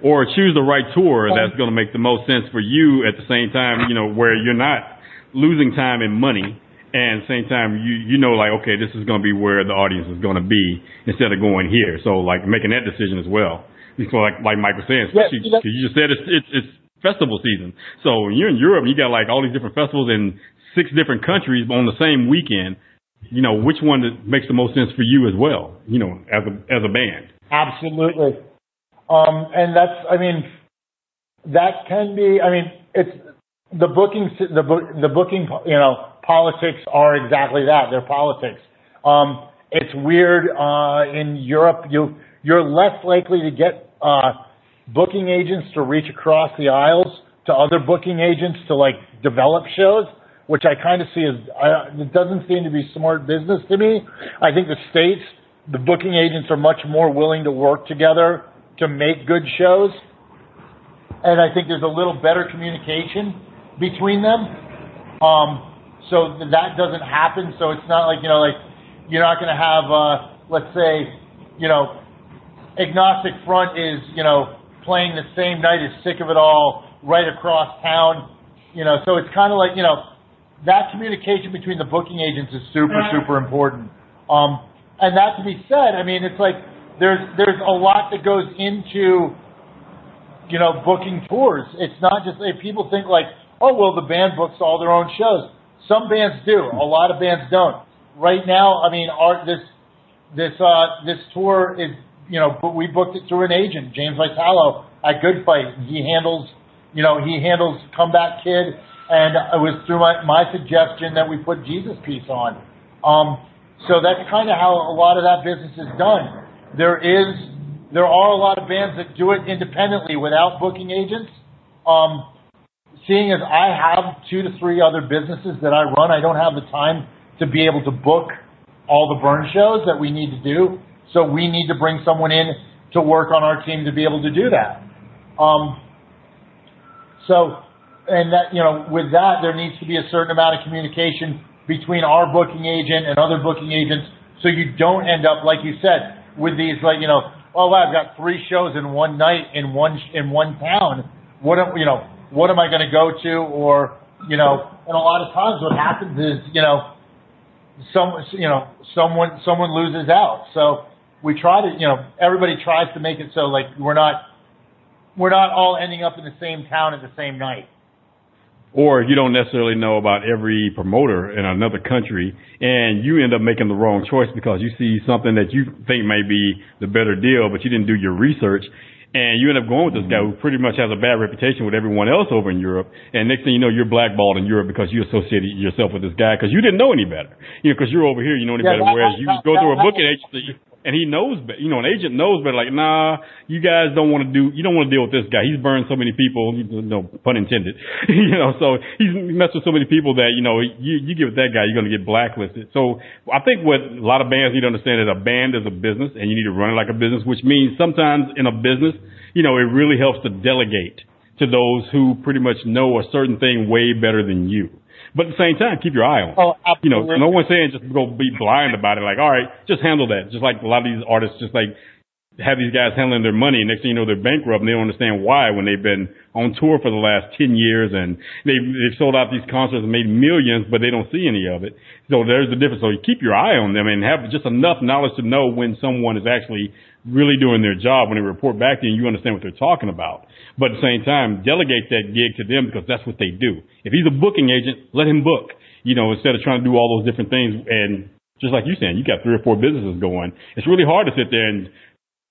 Or choose the right tour that's going to make the most sense for you at the same time, you know, where you're not losing time and money and same time you you know like okay this is going to be where the audience is going to be instead of going here. So like making that decision as well. So like like Mike was saying especially because you just said it's, it's it's festival season. So when you're in Europe you got like all these different festivals in six different countries on the same weekend you know which one makes the most sense for you as well you know as a as a band? Absolutely. Um and that's I mean that can be I mean it's the booking the book the booking you know politics are exactly that. They're politics. Um, it's weird uh, in Europe. You you're less likely to get uh, booking agents to reach across the aisles to other booking agents to like develop shows, which I kind of see as uh, it doesn't seem to be smart business to me. I think the states, the booking agents are much more willing to work together to make good shows, and I think there's a little better communication between them. Um, so that doesn't happen. So it's not like you know, like you're not going to have, uh, let's say, you know, agnostic front is you know playing the same night as sick of it all right across town. You know, so it's kind of like you know that communication between the booking agents is super super important. Um, and that to be said, I mean, it's like there's there's a lot that goes into you know booking tours. It's not just like people think like, oh well, the band books all their own shows. Some bands do. A lot of bands don't. Right now, I mean, our this this uh, this tour is you know we booked it through an agent, James Vitalo at Good Fight. He handles you know he handles Comeback Kid, and it was through my my suggestion that we put Jesus Piece on. Um, so that's kind of how a lot of that business is done. There is there are a lot of bands that do it independently without booking agents. Um, seeing as I have two to three other businesses that I run, I don't have the time to be able to book all the burn shows that we need to do. So we need to bring someone in to work on our team to be able to do that. Um, so, and that, you know, with that, there needs to be a certain amount of communication between our booking agent and other booking agents so you don't end up, like you said, with these, like, you know, oh, I've got three shows in one night in one, in one town. What you know, what am I going to go to? Or, you know, and a lot of times what happens is, you know, some, you know, someone, someone loses out. So we try to, you know, everybody tries to make it so like we're not, we're not all ending up in the same town at the same night or you don't necessarily know about every promoter in another country and you end up making the wrong choice because you see something that you think may be the better deal, but you didn't do your research. And you end up going with this guy who pretty much has a bad reputation with everyone else over in Europe. And next thing you know, you're blackballed in Europe because you associated yourself with this guy because you didn't know any better. You know, because you're over here, you know any yeah, better. Whereas you go through a booking agency, and he knows, you know, an agent knows better. Like, nah, you guys don't want to do, you don't want to deal with this guy. He's burned so many people, no pun intended. you know, so he's messed with so many people that you know, you you give it that guy, you're going to get blacklisted. So I think what a lot of bands need to understand is a band is a business, and you need to run it like a business, which means sometimes in a business, you know, it really helps to delegate to those who pretty much know a certain thing way better than you. But at the same time, keep your eye on it. Oh, absolutely. You know, no one's saying just go be blind about it. Like, all right, just handle that. Just like a lot of these artists, just like have these guys handling their money. Next thing you know, they're bankrupt and they don't understand why when they've been on tour for the last 10 years and they've, they've sold out these concerts and made millions, but they don't see any of it. So there's the difference. So you keep your eye on them and have just enough knowledge to know when someone is actually really doing their job. When they report back to you, you understand what they're talking about. But at the same time, delegate that gig to them because that's what they do. If he's a booking agent, let him book. You know, instead of trying to do all those different things and just like you're saying, you got three or four businesses going. It's really hard to sit there and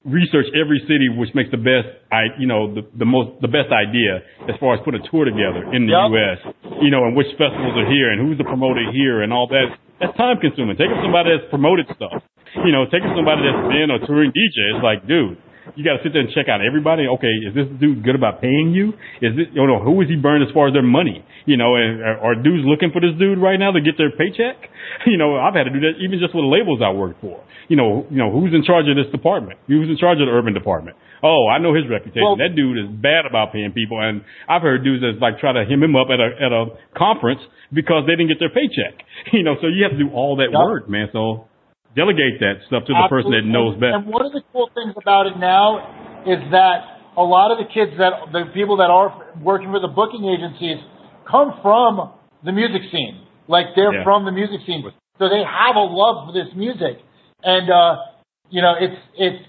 research every city which makes the best I you know the, the most the best idea as far as putting a tour together in the yep. US you know and which festivals are here and who's the promoter here and all that that's time consuming take somebody that's promoted stuff you know taking somebody that's been a touring DJ it's like dude you got to sit there and check out everybody. Okay, is this dude good about paying you? Is this, you know, who is he burned as far as their money? You know, and uh, are dudes looking for this dude right now to get their paycheck? You know, I've had to do that even just with the labels I work for. You know, you know, who's in charge of this department? Who's in charge of the urban department? Oh, I know his reputation. Well, that dude is bad about paying people, and I've heard dudes that's like try to hem him up at a at a conference because they didn't get their paycheck. You know, so you have to do all that work, man. So delegate that stuff to the Absolutely. person that knows best. And one of the cool things about it now is that a lot of the kids that the people that are working for the booking agencies come from the music scene. Like they're yeah. from the music scene, so they have a love for this music, and uh, you know it's it's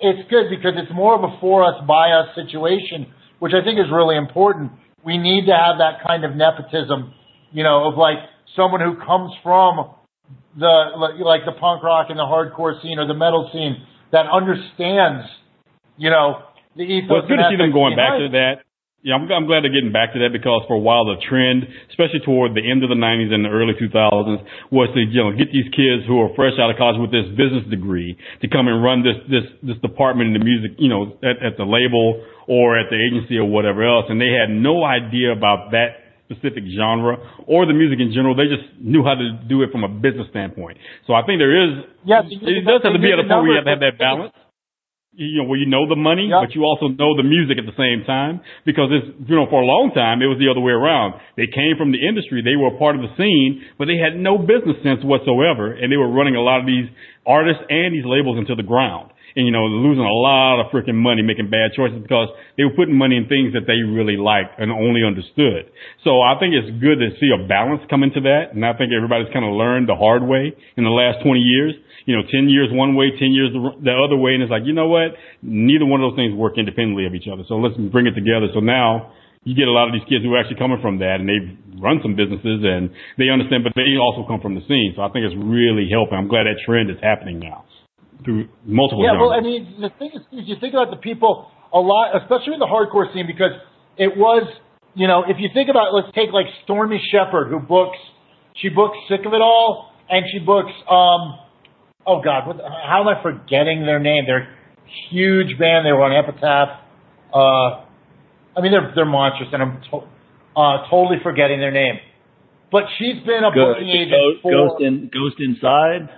it's good because it's more of a for us by us situation, which I think is really important. We need to have that kind of nepotism, you know, of like someone who comes from the like the punk rock and the hardcore scene or the metal scene that understands, you know, the ethos. Well, it's good to see them going back to that. Yeah, I'm, I'm glad they're getting back to that because for a while the trend, especially toward the end of the 90s and the early 2000s, was to you know get these kids who are fresh out of college with this business degree to come and run this this this department in the music, you know, at, at the label or at the agency or whatever else, and they had no idea about that specific genre or the music in general. They just knew how to do it from a business standpoint. So I think there is, yes, it does have to be at a point where you have to have that balance. You know, where you know the money, yep. but you also know the music at the same time. Because it's, you know, for a long time, it was the other way around. They came from the industry. They were a part of the scene, but they had no business sense whatsoever. And they were running a lot of these artists and these labels into the ground and you know losing a lot of freaking money making bad choices because they were putting money in things that they really liked and only understood. So I think it's good to see a balance come into that, and I think everybody's kind of learned the hard way in the last 20 years. You know, 10 years one way, 10 years the other way, and it's like you know what? Neither one of those things work independently of each other. So let's bring it together. So now you get a lot of these kids who are actually coming from that and they've run some businesses and they understand, but they also come from the scene. So I think it's really helping. I'm glad that trend is happening now through multiple. Yeah, genres. well, I mean, the thing is, if you think about the people a lot, especially in the hardcore scene, because it was, you know, if you think about, let's take like Stormy Shepherd, who books, she books Sick of It All, and she books, um, oh God, what, how am I forgetting their name? They're huge band. They were on Epitaph. Uh, I mean, they're they're monstrous, and I'm to, uh, totally forgetting their name. but she's been a Ghost, booking agent Ghost, for Ghost, in, Ghost Inside.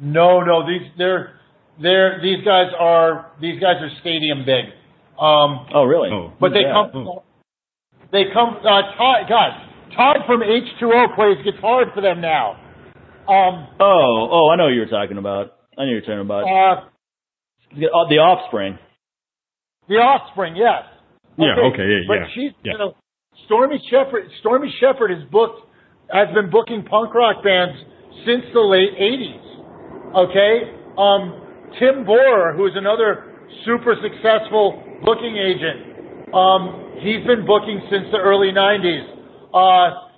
No, no. These they're they're these guys are these guys are stadium big. Um, Oh, really? Oh. but they Yeah. come they come uh, Todd God Todd from H2O plays guitar for them now. Um, Oh, oh, I know what you were talking about. I know you're talking about. uh, Oh, the Offspring. The Offspring, yes. Yeah, okay, yeah, but yeah, she's yeah. you know Stormy Shepherd. Stormy Shepherd is booked has been booking punk rock bands since the late '80s. Okay, um, Tim Borror, who is another super successful booking agent, um, he's been booking since the early '90s. Uh,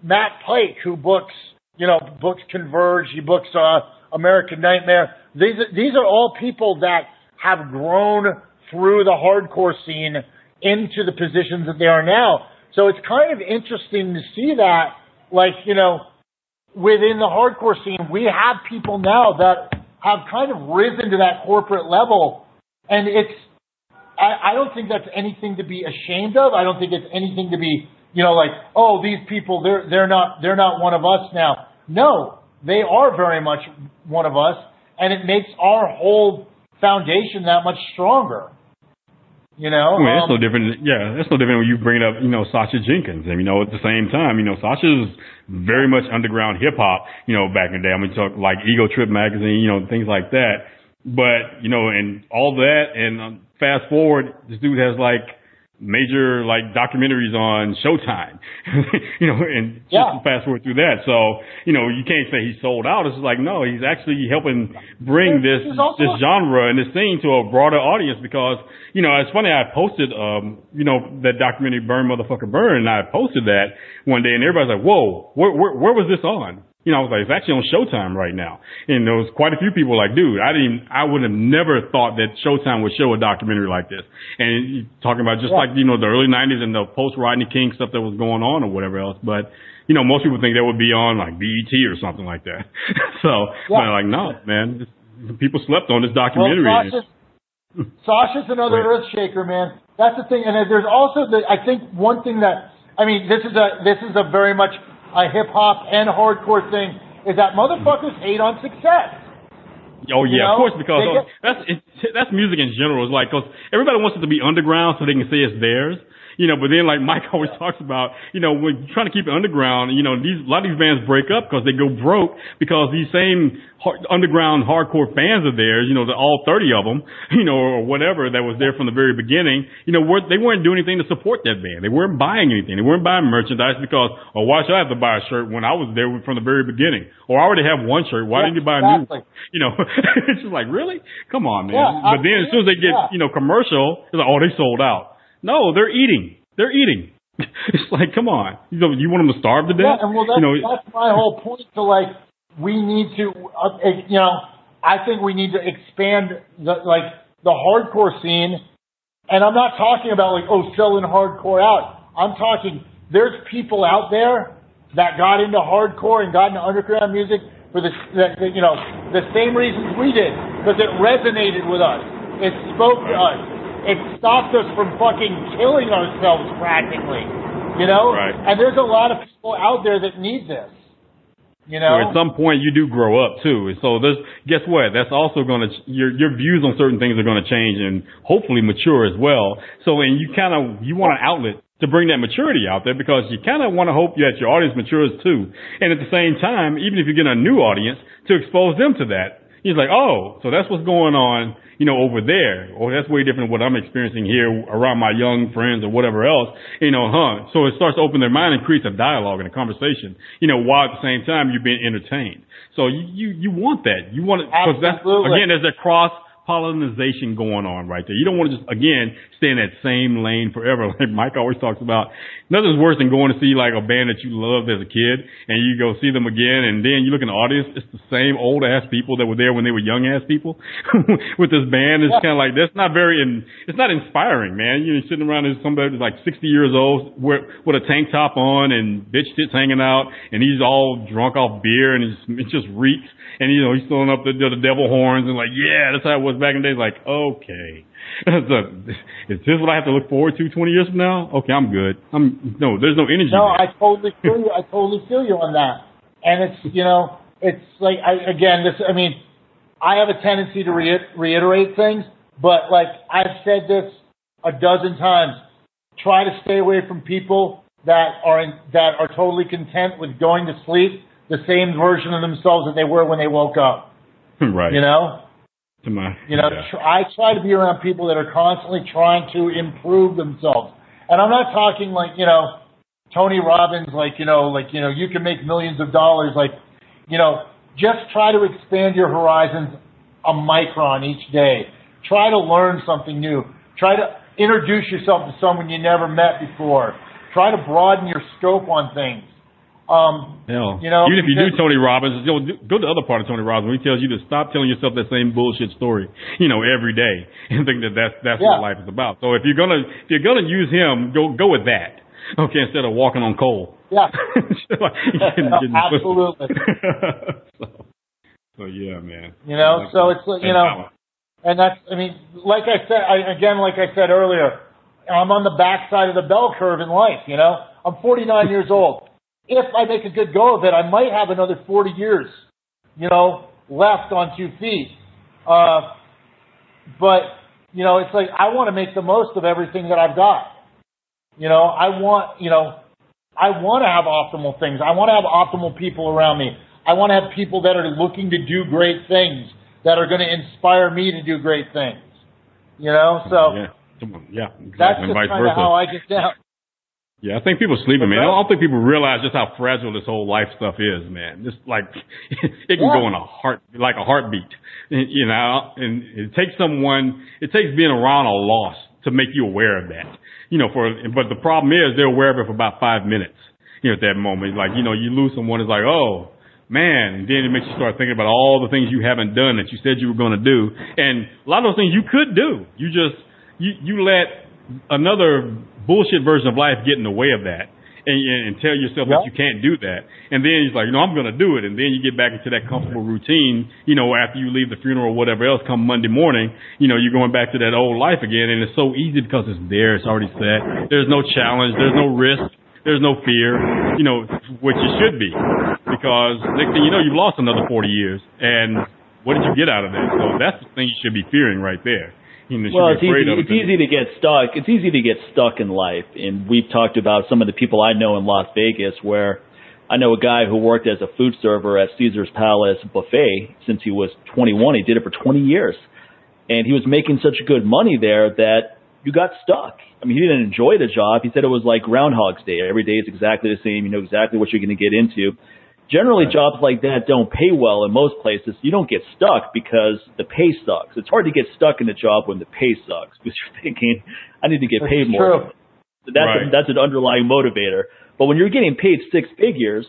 Matt Pike, who books you know books Converge, he books uh, American Nightmare. These these are all people that have grown through the hardcore scene into the positions that they are now. So it's kind of interesting to see that, like, you know, within the hardcore scene, we have people now that have kind of risen to that corporate level. And it's, I, I don't think that's anything to be ashamed of. I don't think it's anything to be, you know, like, oh, these people, they're, they're not, they're not one of us now. No, they are very much one of us. And it makes our whole foundation that much stronger. You know, I mean, it's Um, no different. Yeah, it's no different when you bring up, you know, Sacha Jenkins. And, you know, at the same time, you know, Sacha's very much underground hip hop, you know, back in the day. I mean, talk like Ego Trip magazine, you know, things like that. But, you know, and all that, and um, fast forward, this dude has like major like documentaries on Showtime, you know, and Yeah. just fast forward through that. So, you know, you can't say he's sold out. It's like, no, he's actually helping bring this, this genre and this scene to a broader audience because, you know, it's funny, I posted, um, you know, that documentary Burn Motherfucker Burn and I posted that one day and everybody's like, whoa, where, where, where was this on? You know, I was like, it's actually on Showtime right now. And there was quite a few people like, dude, I didn't, I would have never thought that Showtime would show a documentary like this. And you talking about just Yeah. like, you know, the early nineties and the post Rodney King stuff that was going on or whatever else. But, you know, most people think that would be on like BET or something like that. so, Yeah. but like, no, man, this- people slept on this Well, documentary. Sacha's, Sacha's another Right. earth shaker, man. That's the thing, and there's also the. I think one thing that I mean, this is a this is a very much a hip hop and hardcore thing is that motherfuckers hate on success. Oh You yeah, know, of course, because get- that's it, that's music in general. It's like because everybody wants it to be underground so they can say it's theirs. You know, but then like Mike always talks about, you know, when you're trying to keep it underground, you know, these a lot of these bands break up because they go broke because these same hard, underground hardcore fans of theirs, you know, the, all 30 of them, you know, or whatever that was there from the very beginning, you know, were, they weren't doing anything to support that band. They weren't buying anything. They weren't buying merchandise because, oh, why should I have to buy a shirt when I was there from the very beginning? Or I already have one shirt. Why Yeah, didn't you buy a new one? You know, it's just like, really? Come on, man. Yeah, but then as soon as they get, yeah. you know, commercial, it's like, oh, they sold out. No, they're eating. They're eating. it's like, come on. You know, you want them to starve to Yeah, death? and well, that's, you know, that's my whole point. To like, we need to, uh, you know, I think we need to expand the like the hardcore scene. And I'm not talking about like, oh, selling hardcore out. I'm talking there's people out there that got into hardcore and got into underground music for the, the, the you know the same reasons we did because it resonated with us. It spoke to us. It stopped us from fucking killing ourselves practically. You know? Right. And there's a lot of people out there that need this. You know? Or at some point you do grow up too. And so there's, guess what? That's also going to, your, your views on certain things are going to change and hopefully mature as well. So, and you kind of, you want an outlet to bring that maturity out there because you kind of want to hope that your audience matures too. And at the same time, even if you get a new audience, to expose them to that. He's like, oh, so that's what's going on, you know, over there. Or that's way different than what I'm experiencing here around my young friends or whatever else, you know, huh? So it starts to open their mind and creates a dialogue and a conversation, you know, while at the same time you're being entertained. So you, you, you want that. You want it, cause that's, again, there's that cross pollination going on right there. You don't want to just, again, stay in that same lane forever. Like Mike always talks about, nothing's worse than going to see like a band that you loved as a kid and you go see them again and then you look in the audience, it's the same old ass people that were there when they were young ass people with this band. It's Yeah. kind of like, that's not very, in, it's not inspiring, man. You're sitting around as somebody who's like 60 years old with, with a tank top on and bitch tits hanging out and he's all drunk off beer and it's, it just reeks. And you know, he's throwing up the, the devil horns and like, yeah, that's how it was back in the day. Like, okay, so, is this what I have to look forward to 20 years from now? Okay, I'm good. I'm no, there's no energy. No, there. I totally feel you. I totally feel you on that. And it's you know, it's like I again, this. I mean, I have a tendency to re- reiterate things, but like I've said this a dozen times. Try to stay away from people that are in, that are totally content with going to sleep the same version of themselves that they were when they woke up. right. You know, To my, you know, yeah. tr- I try to be around people that are constantly trying to improve themselves. And I'm not talking like, you know, Tony Robbins, like, you know, like, you know, you can make millions of dollars. Like, you know, just try to expand your horizons a micron each day. Try to learn something new. Try to introduce yourself to someone you never met before. Try to broaden your scope on things. Um, Hell, You know, even if you do Tony Robbins, you know, go to the other part of Tony Robbins when he tells you to stop telling yourself that same bullshit story, you know, every day, and think that that's that's Yeah. what life is about. So if you're gonna if you're gonna use him, go go with that, okay, instead of walking on coal. yeah. Like, getting- getting- Absolutely. so, so yeah, man. You know, Like so it's you know, And that's, I mean, like I said, I, again, like I said earlier, I'm on the backside of the bell curve in life, you know? I'm 49 years old. If I make a good go of it, I might have another 40 years, you know, left on two feet. Uh, but, you know, it's like I want to make the most of everything that I've got. You know, I want, you know, I want to have optimal things. I want to have optimal people around me. I want to have people that are looking to do great things that are going to inspire me to do great things. You know, so yeah, yeah, exactly. that's just kind of how I get down. Yeah, I think people are sleeping, man. I don't think people realize just how fragile this whole life stuff is, man. Just like it can Yeah. go in a heart, like a heartbeat, you know. And it takes someone, it takes being around a loss to make you aware of that, you know. For but the problem is they're aware of it for about five minutes, you know, at that moment. Like you know, you lose someone, it's like oh man, and then it makes you start thinking about all the things you haven't done that you said you were going to do, and a lot of those things you could do. You just you you let another bullshit version of life get in the way of that. And, and, and tell yourself that you can't do that, and then he's like, you know, I'm going to do it, and then you get back into that comfortable routine, you know, after you leave the funeral or whatever else. Come Monday morning, you know, you're going back to that old life again, and it's so easy because it's there, it's already set. There's no challenge, there's no risk, there's no fear, you know, which it should be, because next thing you know, you've lost another 40 years, and what did you get out of that? So that's the thing you should be fearing right there. You know, Well, it's easy. It's easy to get stuck. It's easy to get stuck in life, and we've talked about some of the people I know in Las Vegas. Where I know a guy who worked as a food server at Caesar's Palace buffet since he was 21. He did it for 20 years, and he was making such good money there that you got stuck. I mean, he didn't enjoy the job. He said it was like Groundhog's Day. Every day is exactly the same. You know exactly what you're going to get into. Generally, jobs like that don't pay well in most places. You don't get stuck because the pay sucks. It's hard to get stuck in a job when the pay sucks because you're thinking, I need to get This paid is more. true. So that's Right. a, that's an underlying motivator. But when you're getting paid six figures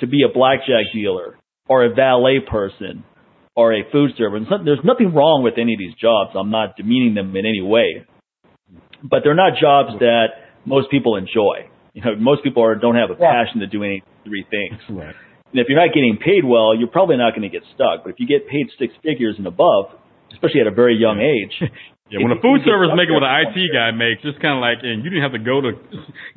to be a blackjack dealer or a valet person or a food server, and there's nothing wrong with any of these jobs. I'm not demeaning them in any way, but they're not jobs that most people enjoy. You know, most people are, don't have a Yeah. passion to do any three things. Right. And if you're not getting paid well, you're probably not going to get stuck. But if you get paid six figures and above, especially at a very young age, Yeah, when a food you get server's making what an for IT guy makes, it's kind of like, and you didn't have to go to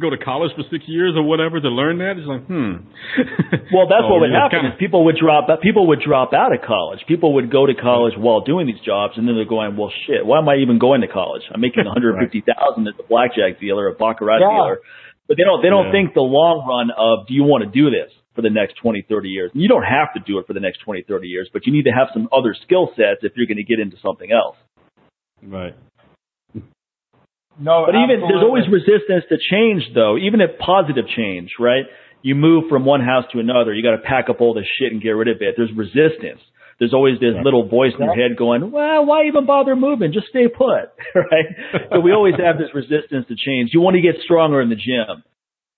go to college for six years or whatever to learn that. It's like, hmm. Well, that's So what would happen kinda- is people would drop people would drop out of college. People would go to college while doing these jobs, and then they're going, "Well, shit, why am I even going to college? I'm making 150 thousand as a blackjack dealer, a baccarat Yeah. dealer." But they don't they don't Yeah. think the long run of do you want to do this for the next 20, 30 years? You don't have to do it for the next 20, 30 years, but you need to have some other skill sets if you're going to get into something else. right. No, But even there's always resistance to change, though. Even if positive change, right? You move from one house to another. You got to pack up all this shit and get rid of it. There's resistance. There's always this Yeah. little voice in your head going, "Well, why even bother moving? Just stay put." right? so we always have this resistance to change. You want to get stronger in the gym,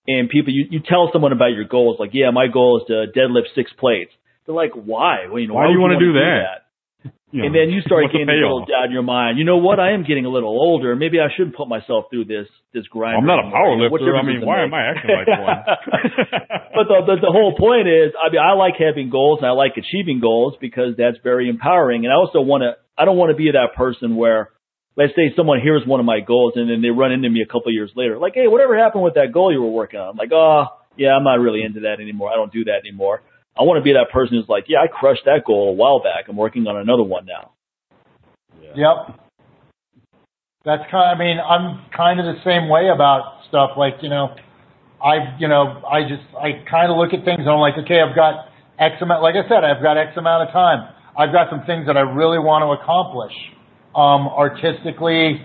and people, you, you tell someone about your goals, like, "Yeah, my goal is to deadlift six plates." They're like, "Why? Well, you know, Why do you wanna do wanna that? You know, and then you start getting a little doubt in your mind. You know what? I am getting a little older. Maybe I shouldn't put myself through this this grind. I'm not a power lifter. I mean, why make? am I acting like one? but the, the the whole point is, I mean, I like having goals and I like achieving goals because that's very empowering. And I also want to, I don't want to be that person where, let's say someone hears one of my goals and then they run into me a couple of years later, like, hey, whatever happened with that goal you were working on? I'm like, oh, yeah, I'm not really into that anymore. I don't do that anymore. I want to be that person who's like, yeah, I crushed that goal a while back. I'm working on another one now. Yep. That's kind. I mean, I'm kind of the same way about stuff. Like you know, I you know I just I kind of look at things and I'm like, okay, I've got X amount. Like I said, I've got X amount of time. I've got some things that I really want to accomplish, um, artistically,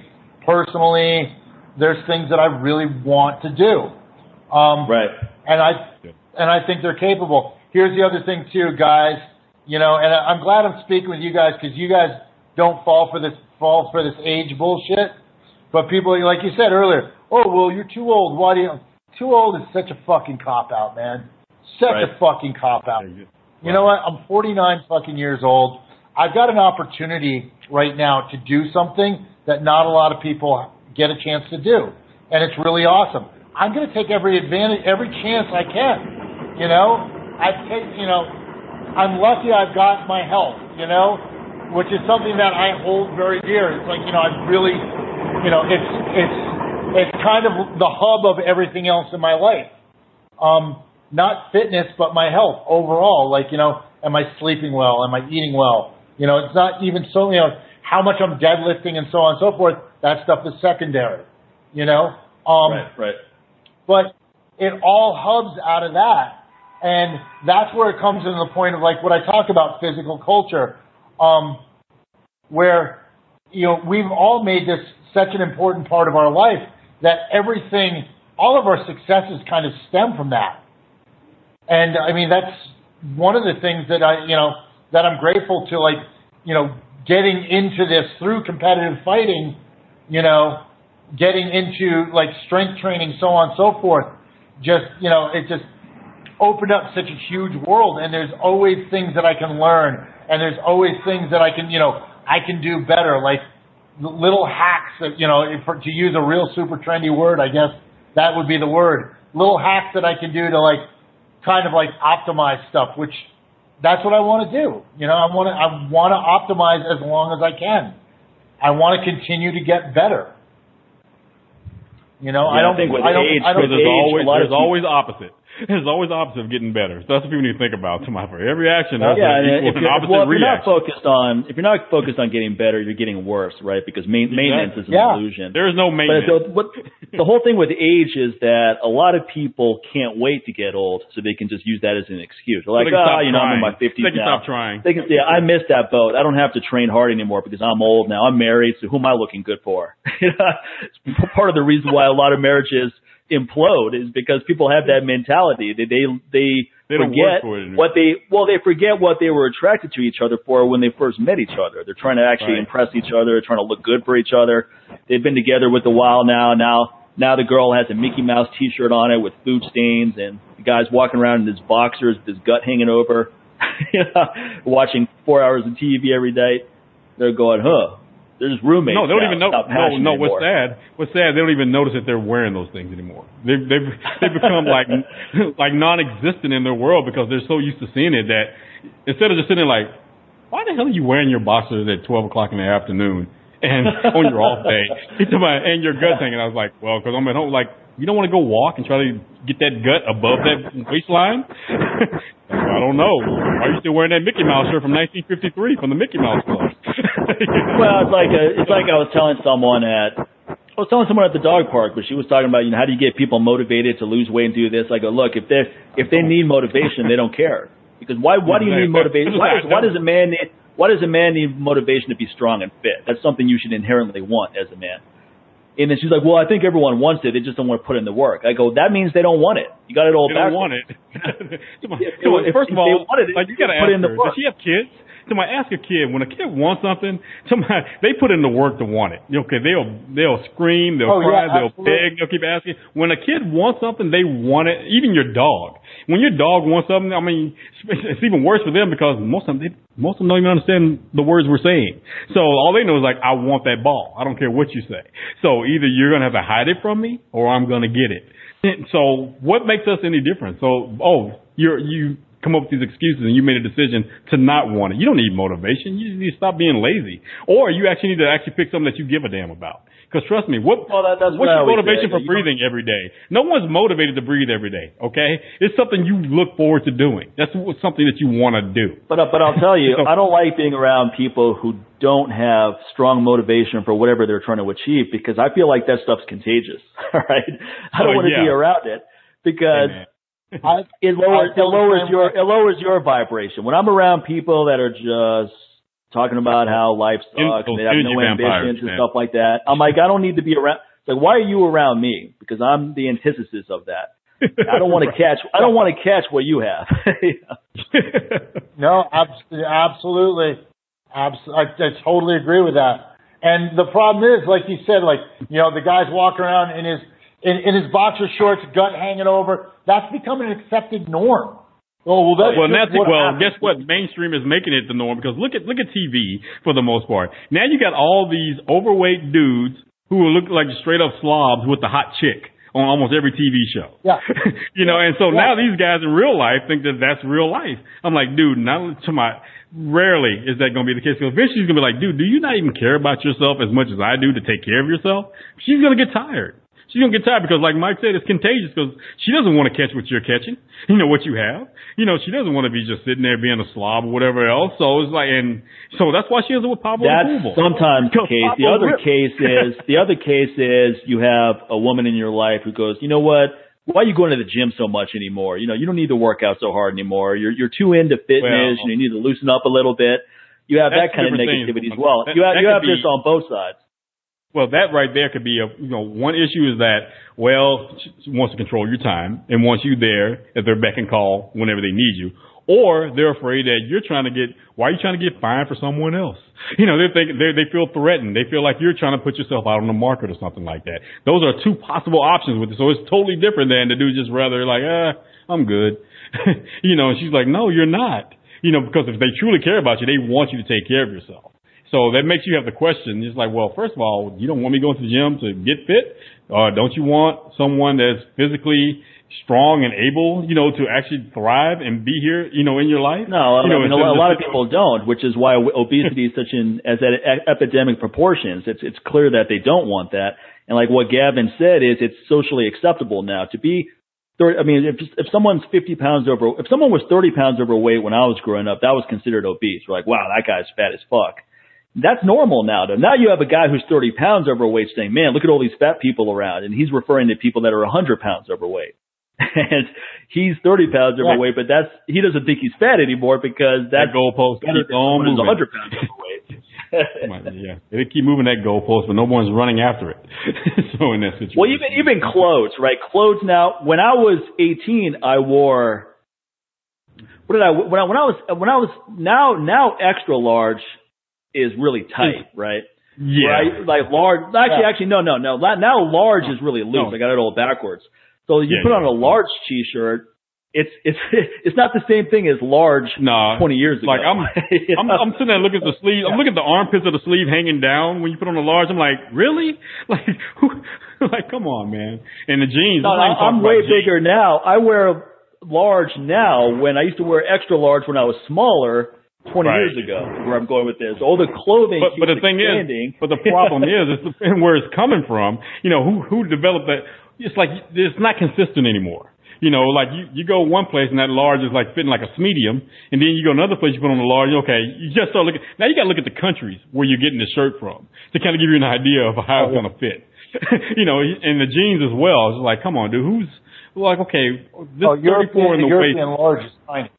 personally. There's things that I really want to do. Um, Right. and I and I think they're capable. Here's the other thing too, guys. You know, and I'm glad I'm speaking with you guys because you guys don't fall for this fall for this age bullshit. But people, like you said earlier, oh well, you're too old. Why do you? Too old is such a fucking cop out, man. Such Right. a fucking cop out. You know what? I'm 49 fucking years old. I've got an opportunity right now to do something that not a lot of people get a chance to do, and it's really awesome. I'm going to take every advantage, every chance I can. You know, I take, you know, I'm lucky I've got my health. You know, which is something that I hold very dear. It's like you know, I really, you know, it's it's it's kind of the hub of everything else in my life. Um, not fitness, but my health overall. Like, you know, am I sleeping well? Am I eating well? You know, it's not even so, you know, how much I'm deadlifting and so on and so forth. That stuff is secondary, you know? Um, right. Right. but it all hubs out of that. And that's where it comes into the point of like what I talk about physical culture, um, where, you know, we've all made this such an important part of our life that everything, all of our successes kind of stem from that. And I mean, that's one of the things that I, you know, that I'm grateful to like, you know, getting into this through competitive fighting, you know, getting into like strength training, so on and so forth. Just, you know, it just opened up such a huge world and there's always things that I can learn and there's always things that I can, you know, I can do better, like little hacks that, you know, if, to use a real super trendy word, I guess that would be the word. Little hacks that I can do to like kind of like optimize stuff, which that's what I want to do. You know, I want to, I want to optimize as long as I can. I want to continue to get better. You know, I Yeah, I don't think with I don't, age, I don't, there's age, always a lot of there's people- always opposite. There's always opposite of getting better. So that's what people need to think about. To my for every action, there's yeah, an if an you're, opposite well, if you're not focused on if you're not focused on getting better, you're getting worse, right? Because main, maintenance is an Yeah. illusion. There is no But maintenance. the, what, the whole thing with age is that a lot of people can't wait to get old, so they can just use that as an excuse. They're like, they can ah, stop you know, I'm in my trying. 50s They can now. stop trying. They can say, I missed that boat. I don't have to train hard anymore because I'm old now. I'm married, so who am I looking good for? it's part of the reason why a lot of marriages implode is because people have that mentality. They they they, They forget for it what they well they forget what they were attracted to each other for when they first met each other. They're trying to actually Right. impress each other, trying to look good for each other. They've been together with a while now. Now now the girl has a Mickey Mouse T-shirt on it with food stains, and the guy's walking around in his boxers with his gut hanging over, you know, watching four hours of TV every day. They're going, huh? There's roommates. No, they don't now. even know. No, no. What's anymore. sad? What's sad? They don't even notice that they're wearing those things anymore. They've they've they've become like like non-existent in their world because they're so used to seeing it that instead of just sitting like, why the hell are you wearing your boxers at twelve o'clock in the afternoon and on your off day? And your gut thing. And I was like, well, because I'm at home. Like, you don't want to go walk and try to get that gut above that waistline. I don't know. Why are you still wearing that Mickey Mouse shirt from 1953 from the Mickey Mouse Club? Well, it's like a, it's like I was telling someone at I was telling someone at the dog park, but she was talking about you know how do you get people motivated to lose weight and do this. I go, look, if they if they need motivation, they don't care because why why do you need motivation? Why does why does a man need why does a man need motivation to be strong and fit? That's something you should inherently want as a man. And then she's like, well, I think everyone wants it. They just don't want to put in the work. I go, that means they don't want it. You got it all back. They don't want it. Come on. Come on. if- First if of they all, wanted it, like you gotta put ask in the work. does she have kids? Somebody ask a kid when a kid wants something. Somebody they put in the work to want it. Okay, they'll they'll scream, they'll Oh, cry, yeah, they'll beg, they'll keep asking. When a kid wants something, they want it. Even your dog. when your dog wants something, I mean, it's even worse for them because most of them, they, most of them don't even understand the words we're saying. So all they know is like, I want that ball. I don't care what you say. So either you're going to have to hide it from me or I'm going to get it. So what makes us any different? So, oh, you're, you come up with these excuses and you made a decision to not want it. You don't need motivation. You need to stop being lazy. Or you actually need to actually pick something that you give a damn about. Because trust me, what well, that, what's what your motivation for breathing every day? No one's motivated to breathe every day. Okay, it's something you look forward to doing. That's something that you want to do. But uh, but I'll tell you, I don't like being around people who don't have strong motivation for whatever they're trying to achieve because I feel like that stuff's contagious. All right, I don't Oh, want to yeah. be around it because Hey. I, it lowers it lowers your it lowers your vibration. When I'm around people that are just talking about how life sucks, and they have energy no vampires, ambitions and stuff like that, I'm like, I don't need to be around. It's like, why are you around me? Because I'm the antithesis of that. I don't want to catch. I don't want to catch what you have. No, abs- absolutely. Abs- I, I totally agree with that. And the problem is, like you said, like, you know, the guy's walking around in his, in, in his boxer shorts, gut hanging over. That's becoming an accepted norm. Oh, well, that's well, that's what well. happens. Guess what? Mainstream is making it the norm because look at look at TV for the most part. Now you got all these overweight dudes who look like straight up slobs with the hot chick on almost every TV show. Yeah. you know, and so Yeah. now these guys in real life think that that's real life. I'm like, dude, not to my. Rarely is that going to be the case. Because eventually she's going to be like, dude, do you not even care about yourself as much as I do to take care of yourself? She's going to get tired. She's gonna get tired because, like Mike said, it's contagious. Because she doesn't want to catch what you're catching. You know what you have. You know she doesn't want to be just sitting there being a slob or whatever else. So it's like, and so that's why she ends up with Pablo That's Approval. sometimes the Because case. The other Rip- case is the other case is you have a woman in your life who goes, you know what? Why are you going to the gym so much anymore? You know, you don't need to work out so hard anymore. You're you're too into fitness. Well- you need to loosen up a little bit. You have that kind of different things. negativity as well. That- you have you could have this on both sides. Well, that right there could be a, you know, one issue is that, well, she wants to control your time and wants you there at their beck and call whenever they need you. Or they're afraid that you're trying to get, why are you trying to get fined for someone else? You know, they're thinking, they they feel threatened. They feel like you're trying to put yourself out on the market or something like that. Those are two possible options with it. So it's totally different than the dude just rather like, ah, I'm good. you know, and she's like, no, you're not. You know, because if they truly care about you, they want you to take care of yourself. So that makes you have the question. It's like, well, first of all, you don't want me going to the gym to get fit, or don't you want someone that's physically strong and able, you know, to actually thrive and be here, you know, in your life? No, you know, I mean, a lot, a lot of people don't, which is why obesity is such an as at epidemic proportions. It's it's clear that they don't want that, and like what Gavin said is it's socially acceptable now to be. 30, I mean, if if someone's 50 pounds over, if someone was 30 pounds overweight when I was growing up, that was considered obese. We're like, wow, that guy's fat as fuck. That's normal now. Though now you have a guy who's 30 pounds overweight saying, man, look at all these fat people around, and he's referring to people that are 100 pounds overweight. And he's 30 pounds Yeah. overweight, but that's he doesn't think he's fat anymore because that goalpost better keep on moving. 100 pounds overweight. yeah, they keep moving that goalpost, but no one's running after it. so in that situation, well, even even clothes, right? Clothes now. When I was 18, I wore. What did I when I when I was when I was now now extra large is really tight, right? yeah, Right? Like large. Actually, Yeah. actually, no, no, no. Now large is really loose. No. I got it all backwards. So you Yeah, put on a large t-shirt. It's it's it's not the same thing as large Nah, 20 years ago. Like I'm, I'm. I'm sitting there looking at the sleeve. I'm looking at the armpits of the sleeve hanging down when you put on a large. I'm like, really? Like, who? Like, come on, man. And the jeans. No, I'm, I'm way jeans. bigger now. I wear large now when I used to wear extra large when I was smaller 20 Right. years ago. Where I'm going with this. All the clothing But, but the thing expanding. is, but the problem is, it's the, where it's coming from. You know, who who developed that? It's like it's not consistent anymore. You know, like you, you go one place and that large is like fitting like a medium, and then you go another place you put on a large. Okay, you just start looking. Now you got to look at the countries where you're getting the shirt from to kind of give you an idea of how it's going to fit. you know, and the jeans as well. It's like, come on, dude, who's like, okay, this Oh, 34 European, in the European waist. large is tiny.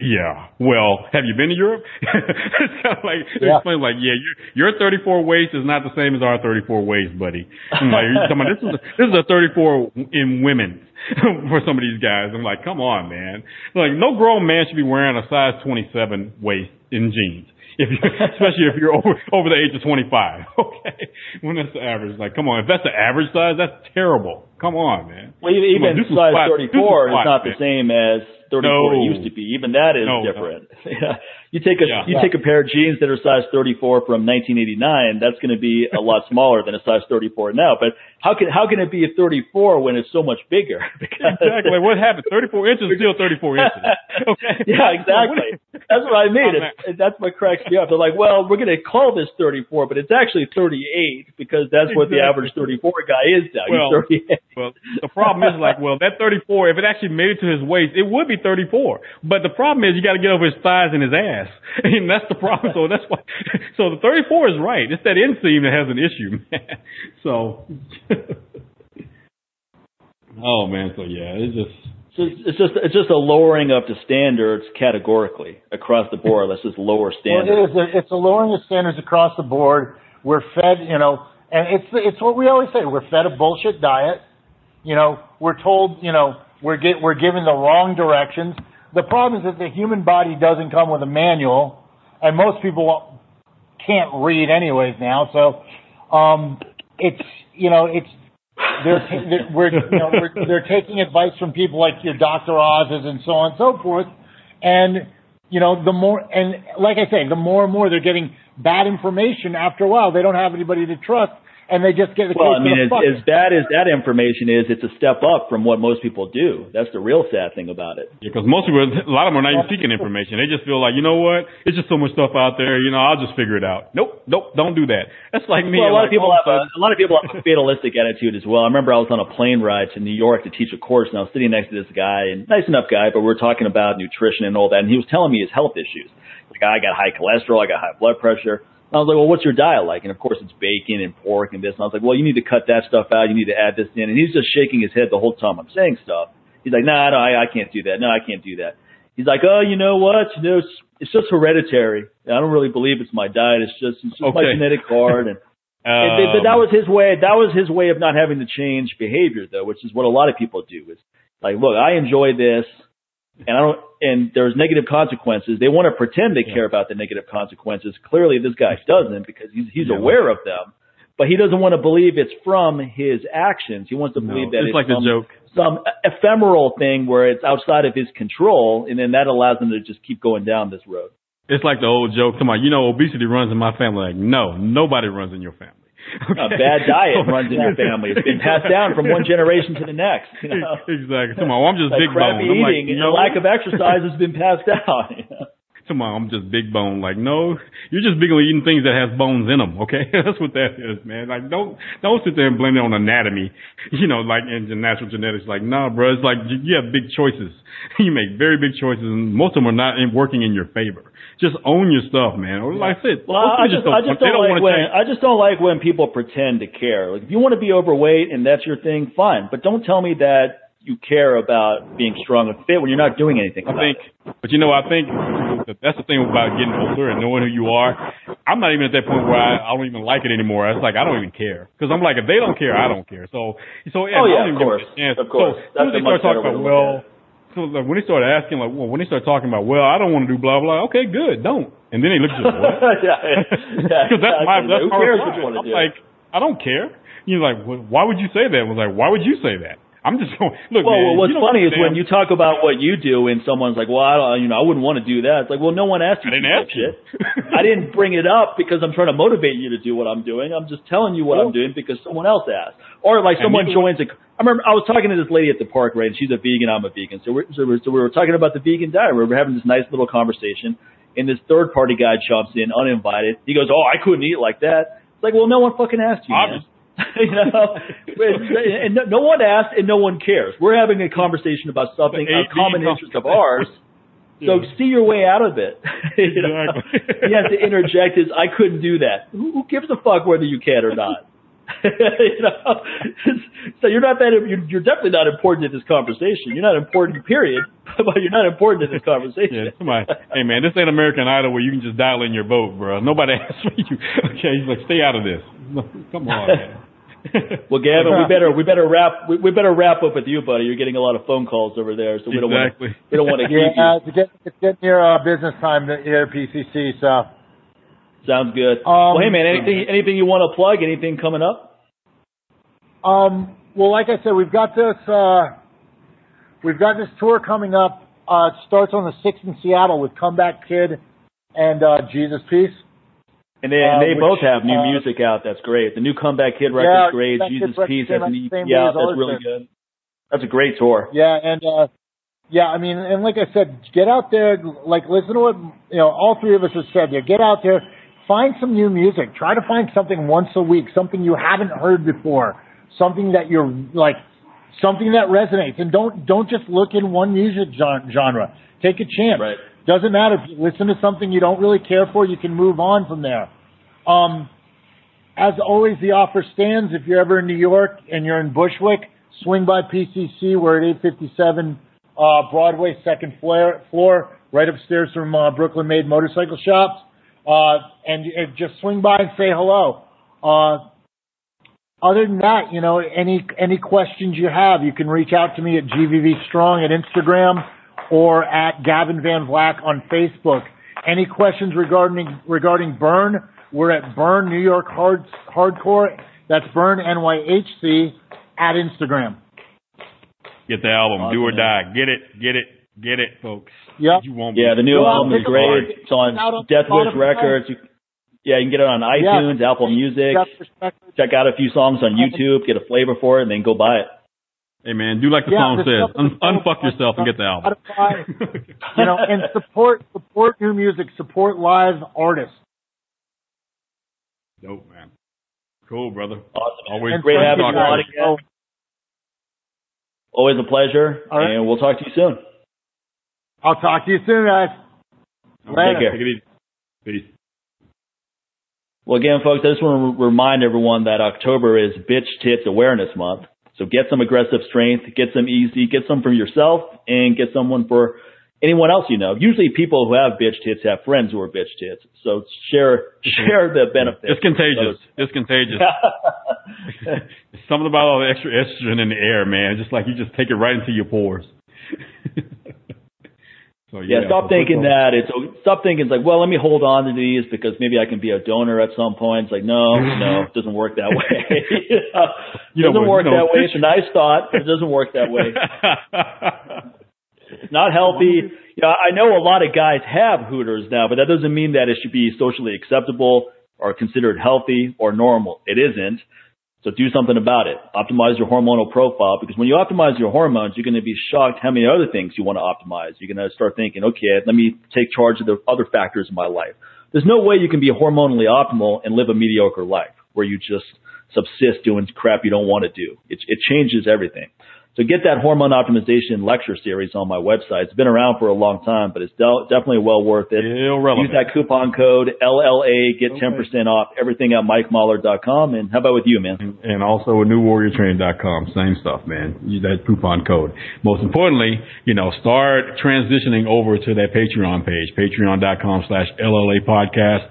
Yeah. Well, have you been to Europe? like Yeah. explain like, yeah, your your 34 waist is not the same as our 34 waist, buddy. I'm like, about, this is a, this is a 34 in women for some of these guys. I'm like, come on, man. Like, no grown man should be wearing a size 27 waist in jeans. If you, especially if you're over over the age of 25, okay. When that's the average, like, come on, if that's the average size, that's terrible. Come on, man. Well, even, even was size 34 this is flat, not the same as 34 No. used to be. Even that is No, no. different. Yeah. You take a Yeah. you take a pair of jeans that are size 34 from 1989. That's going to be a lot smaller than a size 34 now. But how can how can it be a 34 when it's so much bigger? Because- Exactly. What happened? 34 inches is still 34 inches. Okay. yeah, exactly. That's what I mean. It's, that's what cracks me up. They're like, well, we're going to call this 34, but it's actually 38 because that's what the average 34 guy is now. Well, He's 38. Well, the problem is like, well, that 34, if it actually made it to his waist, it would be 34. But the problem is you got to get over his thighs and his ass. And that's the problem. So that's why, so the 34 is right. It's that inseam that has an issue, man. So, oh man. So yeah, it's just, So it's it's just it's just a lowering of the standards categorically across the board. Let's just lower Well, standards. it is. A, it's a lowering of standards across the board. We're fed, you know, and it's it's what we always say. We're fed a bullshit diet. You know, we're told, you know, we're get we're given the wrong directions. The problem is that the human body doesn't come with a manual, and most people can't read anyways now. So, um, it's you know, it's they're, they're we're you know we're, they're taking advice from people like your Dr. Oz's and so on and so forth, and you know the more and like I say, the more and more they're getting bad information. After a while, they don't have anybody to trust, and they just get the Well, I mean, as, as bad as that information is, it's a step up from what most people do. That's the real sad thing about it. because most people, a lot of them are not even seeking information. They just feel like, you know what? It's just so much stuff out there. You know, I'll just figure it out. Nope, nope, don't do that. That's like me. Well, a lot of people all have a, a lot of people have a fatalistic attitude as well. I remember I was on a plane ride to New York to teach a course, and I was sitting next to this guy, and nice enough guy, but we're talking about nutrition and all that, and he was telling me his health issues. Like, I got high cholesterol, I got high blood pressure. And I was like, well, what's your diet like? And of course, it's bacon and pork and this. And I was like, well, you need to cut that stuff out. You need to add this in. And he's just shaking his head the whole time I'm saying stuff. He's like, nah, no, I, I can't do that. No, I can't do that. He's like, oh, you know what? You know, it's, it's just hereditary. I don't really believe it's my diet. It's just, it's just my genetic card. And and th- but that Um, was his way. That was his way of not having to change behavior, though, which is what a lot of people do. Is like, look, I enjoy this, and I don't. And there's negative consequences. They want to pretend they care about the negative consequences. Clearly, this guy doesn't because he's he's Yeah. aware of them, but he doesn't want to believe it's from his actions. He wants to no, believe that it's like the some, joke. some ephemeral thing where it's outside of his control, and then that allows him to just keep going down this road. It's like the old joke. Come on, you know, obesity runs in my family. Like, no, nobody runs in your family. A bad diet runs in your family. It's been passed down from one generation to the next. You know? Exactly. Come on, well, I'm just Like big bone. I'm like, eating and the lack of exercise has been passed down. you know? Come on, I'm just big bone. Like, no, you're just big on eating things that has bones in them. Okay, that's what that is, man. Like, don't don't sit there and blame it on anatomy. You know, like in natural genetics. Like, nah, bro. It's like you you have big choices. You make very big choices, and most of them are not working in your favor. Just own your stuff, man. Or like I said, Well, I just, I just they don't, like when change. I just don't like when people pretend to care. Like if you want to be overweight and that's your thing, fine. But don't tell me that you care about being strong and fit when you're not doing anything. I think, it. but you know, I think that's the thing about getting older and knowing who you are. I'm not even at that point where I, I don't even like it anymore. It's like I don't even care because I'm like, if they don't care, I don't care. So, so yeah, Oh, I yeah, don't even of course. it a chance. Of course. So, as soon That's as they start talking about, well, so like when they started asking, like, well, when they start talking about, well, I don't want to do blah blah. Okay, good, don't. And then they look at what? yeah, yeah, Because that's my that's Who cares what you want to I'm do? like, I don't care. You're like, well, why would you say that? I was like, why would you say that? I'm just going. Look, well, man, what's funny is when you talk about what you do and someone's like, "Well, I don't, you know, I wouldn't want to do that." It's like, "Well, no one asked you." I didn't ask that you. shit. I didn't bring it up because I'm trying to motivate you to do what I'm doing. I'm just telling you what I'm doing because someone else asked, or like someone joins a. I remember I was talking to this lady at the park, right? And she's a vegan. I'm a vegan, so we're so we're, so we were talking about the vegan diet. We were having this nice little conversation, and this third party guy jumps in uninvited. He goes, "Oh, I couldn't eat like that." It's like, well, no one fucking asked you. Man. You know, and no, no one asked and no one cares. We're having a conversation about something, a common interest of ours. So Yeah. see your way out of it. You know? Exactly. he has to interject his, I couldn't do that. Who, who gives a fuck whether you can or not? you know? So you're not that, you're, you're definitely not important in this conversation. You're not important, period, but you're not important in this conversation. Yeah, somebody, hey man, this ain't American Idol where you can just dial in your vote, bro. Nobody asked for you. Okay, he's like, stay out of this. Come on, man. Well, Gavin, we better we better wrap we, we better wrap up with you, buddy. You're getting a lot of phone calls over there, so we don't want exactly. we don't want to keep you. Yeah, it's getting, it's getting near uh, business time here at PCC. So, Sounds good. Um, well, hey man, anything anything you want to plug? Anything coming up? um, well, like I said, we've got this. Uh, we've got this tour coming up. Uh, it starts on the sixth in Seattle with Comeback Kid and uh, Jesus Piece. And they, and Uh, they which, both have new uh, music out. That's great. The new Comeback Kid Yeah, record's great. Jesus came has out new, yeah, that's really good. That's a great tour. Yeah, and uh, yeah, I mean, and like I said, get out there, like listen to what you know. All three of us have said there. Get out there, find some new music. Try to find something once a week, something you haven't heard before, something that you're like, something that resonates. And don't don't just look in one music gen- genre. Take a chance. Right. Doesn't matter if you listen to something you don't really care for. You can move on from there. Um, as always, the offer stands. If you're ever in New York and you're in Bushwick, swing by PCC. We're at 857 uh, Broadway, second floor, floor, right upstairs from uh, Brooklyn Made Motorcycle Shops. Uh, and, and just swing by and say hello. Uh, other than that, you know, any any questions you have, you can reach out to me at GVV Strong at Instagram or at Gavin Van Vlack on Facebook. Any questions regarding regarding Burn? We're at Burn New York Hard Hardcore. That's Burn NYHC at Instagram. Get the album, do or die. Get it, get it, get it, folks. Yep. You won't. Yeah, the new Go out album is take a great. It's on Out on Deathwish Records. You, yeah, you can get it on iTunes, Apple Music. Check out a few songs on YouTube, get a flavor for it, and then go buy it. Hey man, do like the Yeah, song the says. Un- unfuck yourself and get the album. You know, and support support new music, support live artists. Dope man. Cool, brother. Awesome. Always And Great having you you on again. Always a pleasure, All right. and we'll talk to you soon. I'll talk to you soon, guys. Take care. Take it easy. Peace. Well, again, folks, I just want to remind everyone that October is Bitch Tits Awareness Month. So get some aggressive strength, get some easy, get some from yourself, and get someone for anyone else you know. Usually people who have bitch tits have friends who are bitch tits. So share, share the benefits. It's contagious. It's contagious. Something about all the extra estrogen in the air, man. Just like you just take it right into your pores. so Yeah, yeah, stop so thinking that. It's stop thinking it's like, well, let me hold on to these because maybe I can be a donor at some point. It's like, no, no, it doesn't work that way. it doesn't work you know, that way. It's a nice thought, but it doesn't work that way. Not healthy. Yeah, I know a lot of guys have Hooters now, but that doesn't mean that it should be socially acceptable or considered healthy or normal. It isn't. So do something about it. Optimize your hormonal profile because when you optimize your hormones, you're going to be shocked how many other things you want to optimize. You're going to start thinking, okay, let me take charge of the other factors in my life. There's no way you can be hormonally optimal and live a mediocre life where you just subsist doing crap you don't want to do. It, it changes everything. So get that hormone optimization lecture series on my website. It's been around for a long time, but it's del- definitely well worth it. Use that coupon code LLA, get 10% off everything at MikeMahler.com. And how about with you, man? And, and also at newwarriortraining.com. Same stuff, man. Use that coupon code. Most importantly, you know, start transitioning over to that Patreon page, patreon.com slash LLA podcast.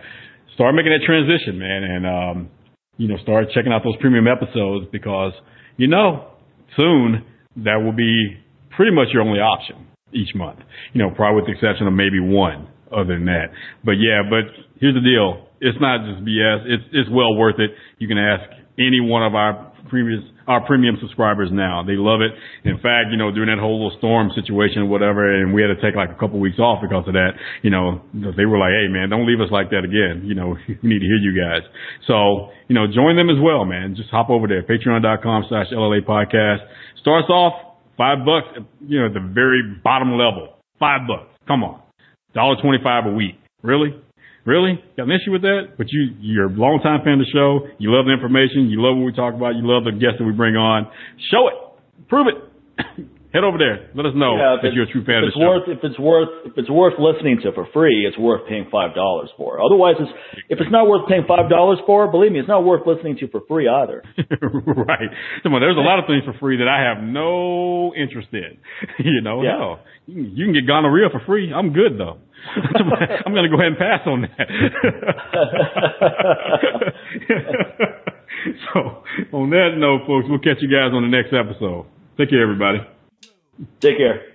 Start making that transition, man. And, um, you know, start checking out those premium episodes because, you know, soon that will be pretty much your only option each month. You know, probably with the exception of maybe one other than that. But yeah, but here's the deal. It's not just BS. It's, it's well worth it. You can ask any one of our previous, our premium subscribers now. They love it. In fact, you know, during that whole little storm situation or whatever, and we had to take like a couple weeks off because of that, you know, they were like, Hey man, don't leave us like that again. You know, we need to hear you guys. So, you know, join them as well, man. Just hop over there, patreon.com slash LLA podcast. Starts off five bucks, you know, at the very bottom level. Five bucks. Come on. Dollar twenty-five a week. Really? Really? Got an issue with that? But you, you're a long time fan of the show. You love the information. You love what we talk about. You love the guests that we bring on. Show it. Prove it. Head over there. Let us know Yeah, if you're a true fan if of it's the show. worth if it's worth if it's worth listening to for free, it's worth paying five dollars for. Otherwise, it's if it's not worth paying five dollars for, believe me, it's not worth listening to for free either. right. Come on, there's a lot of things for free that I have no interest in. you know, Yeah. can, you can get gonorrhea for free. I'm good though. I'm going to go ahead and pass on that. so, on that note, folks, we'll catch you guys on the next episode. Take care, everybody. Take care.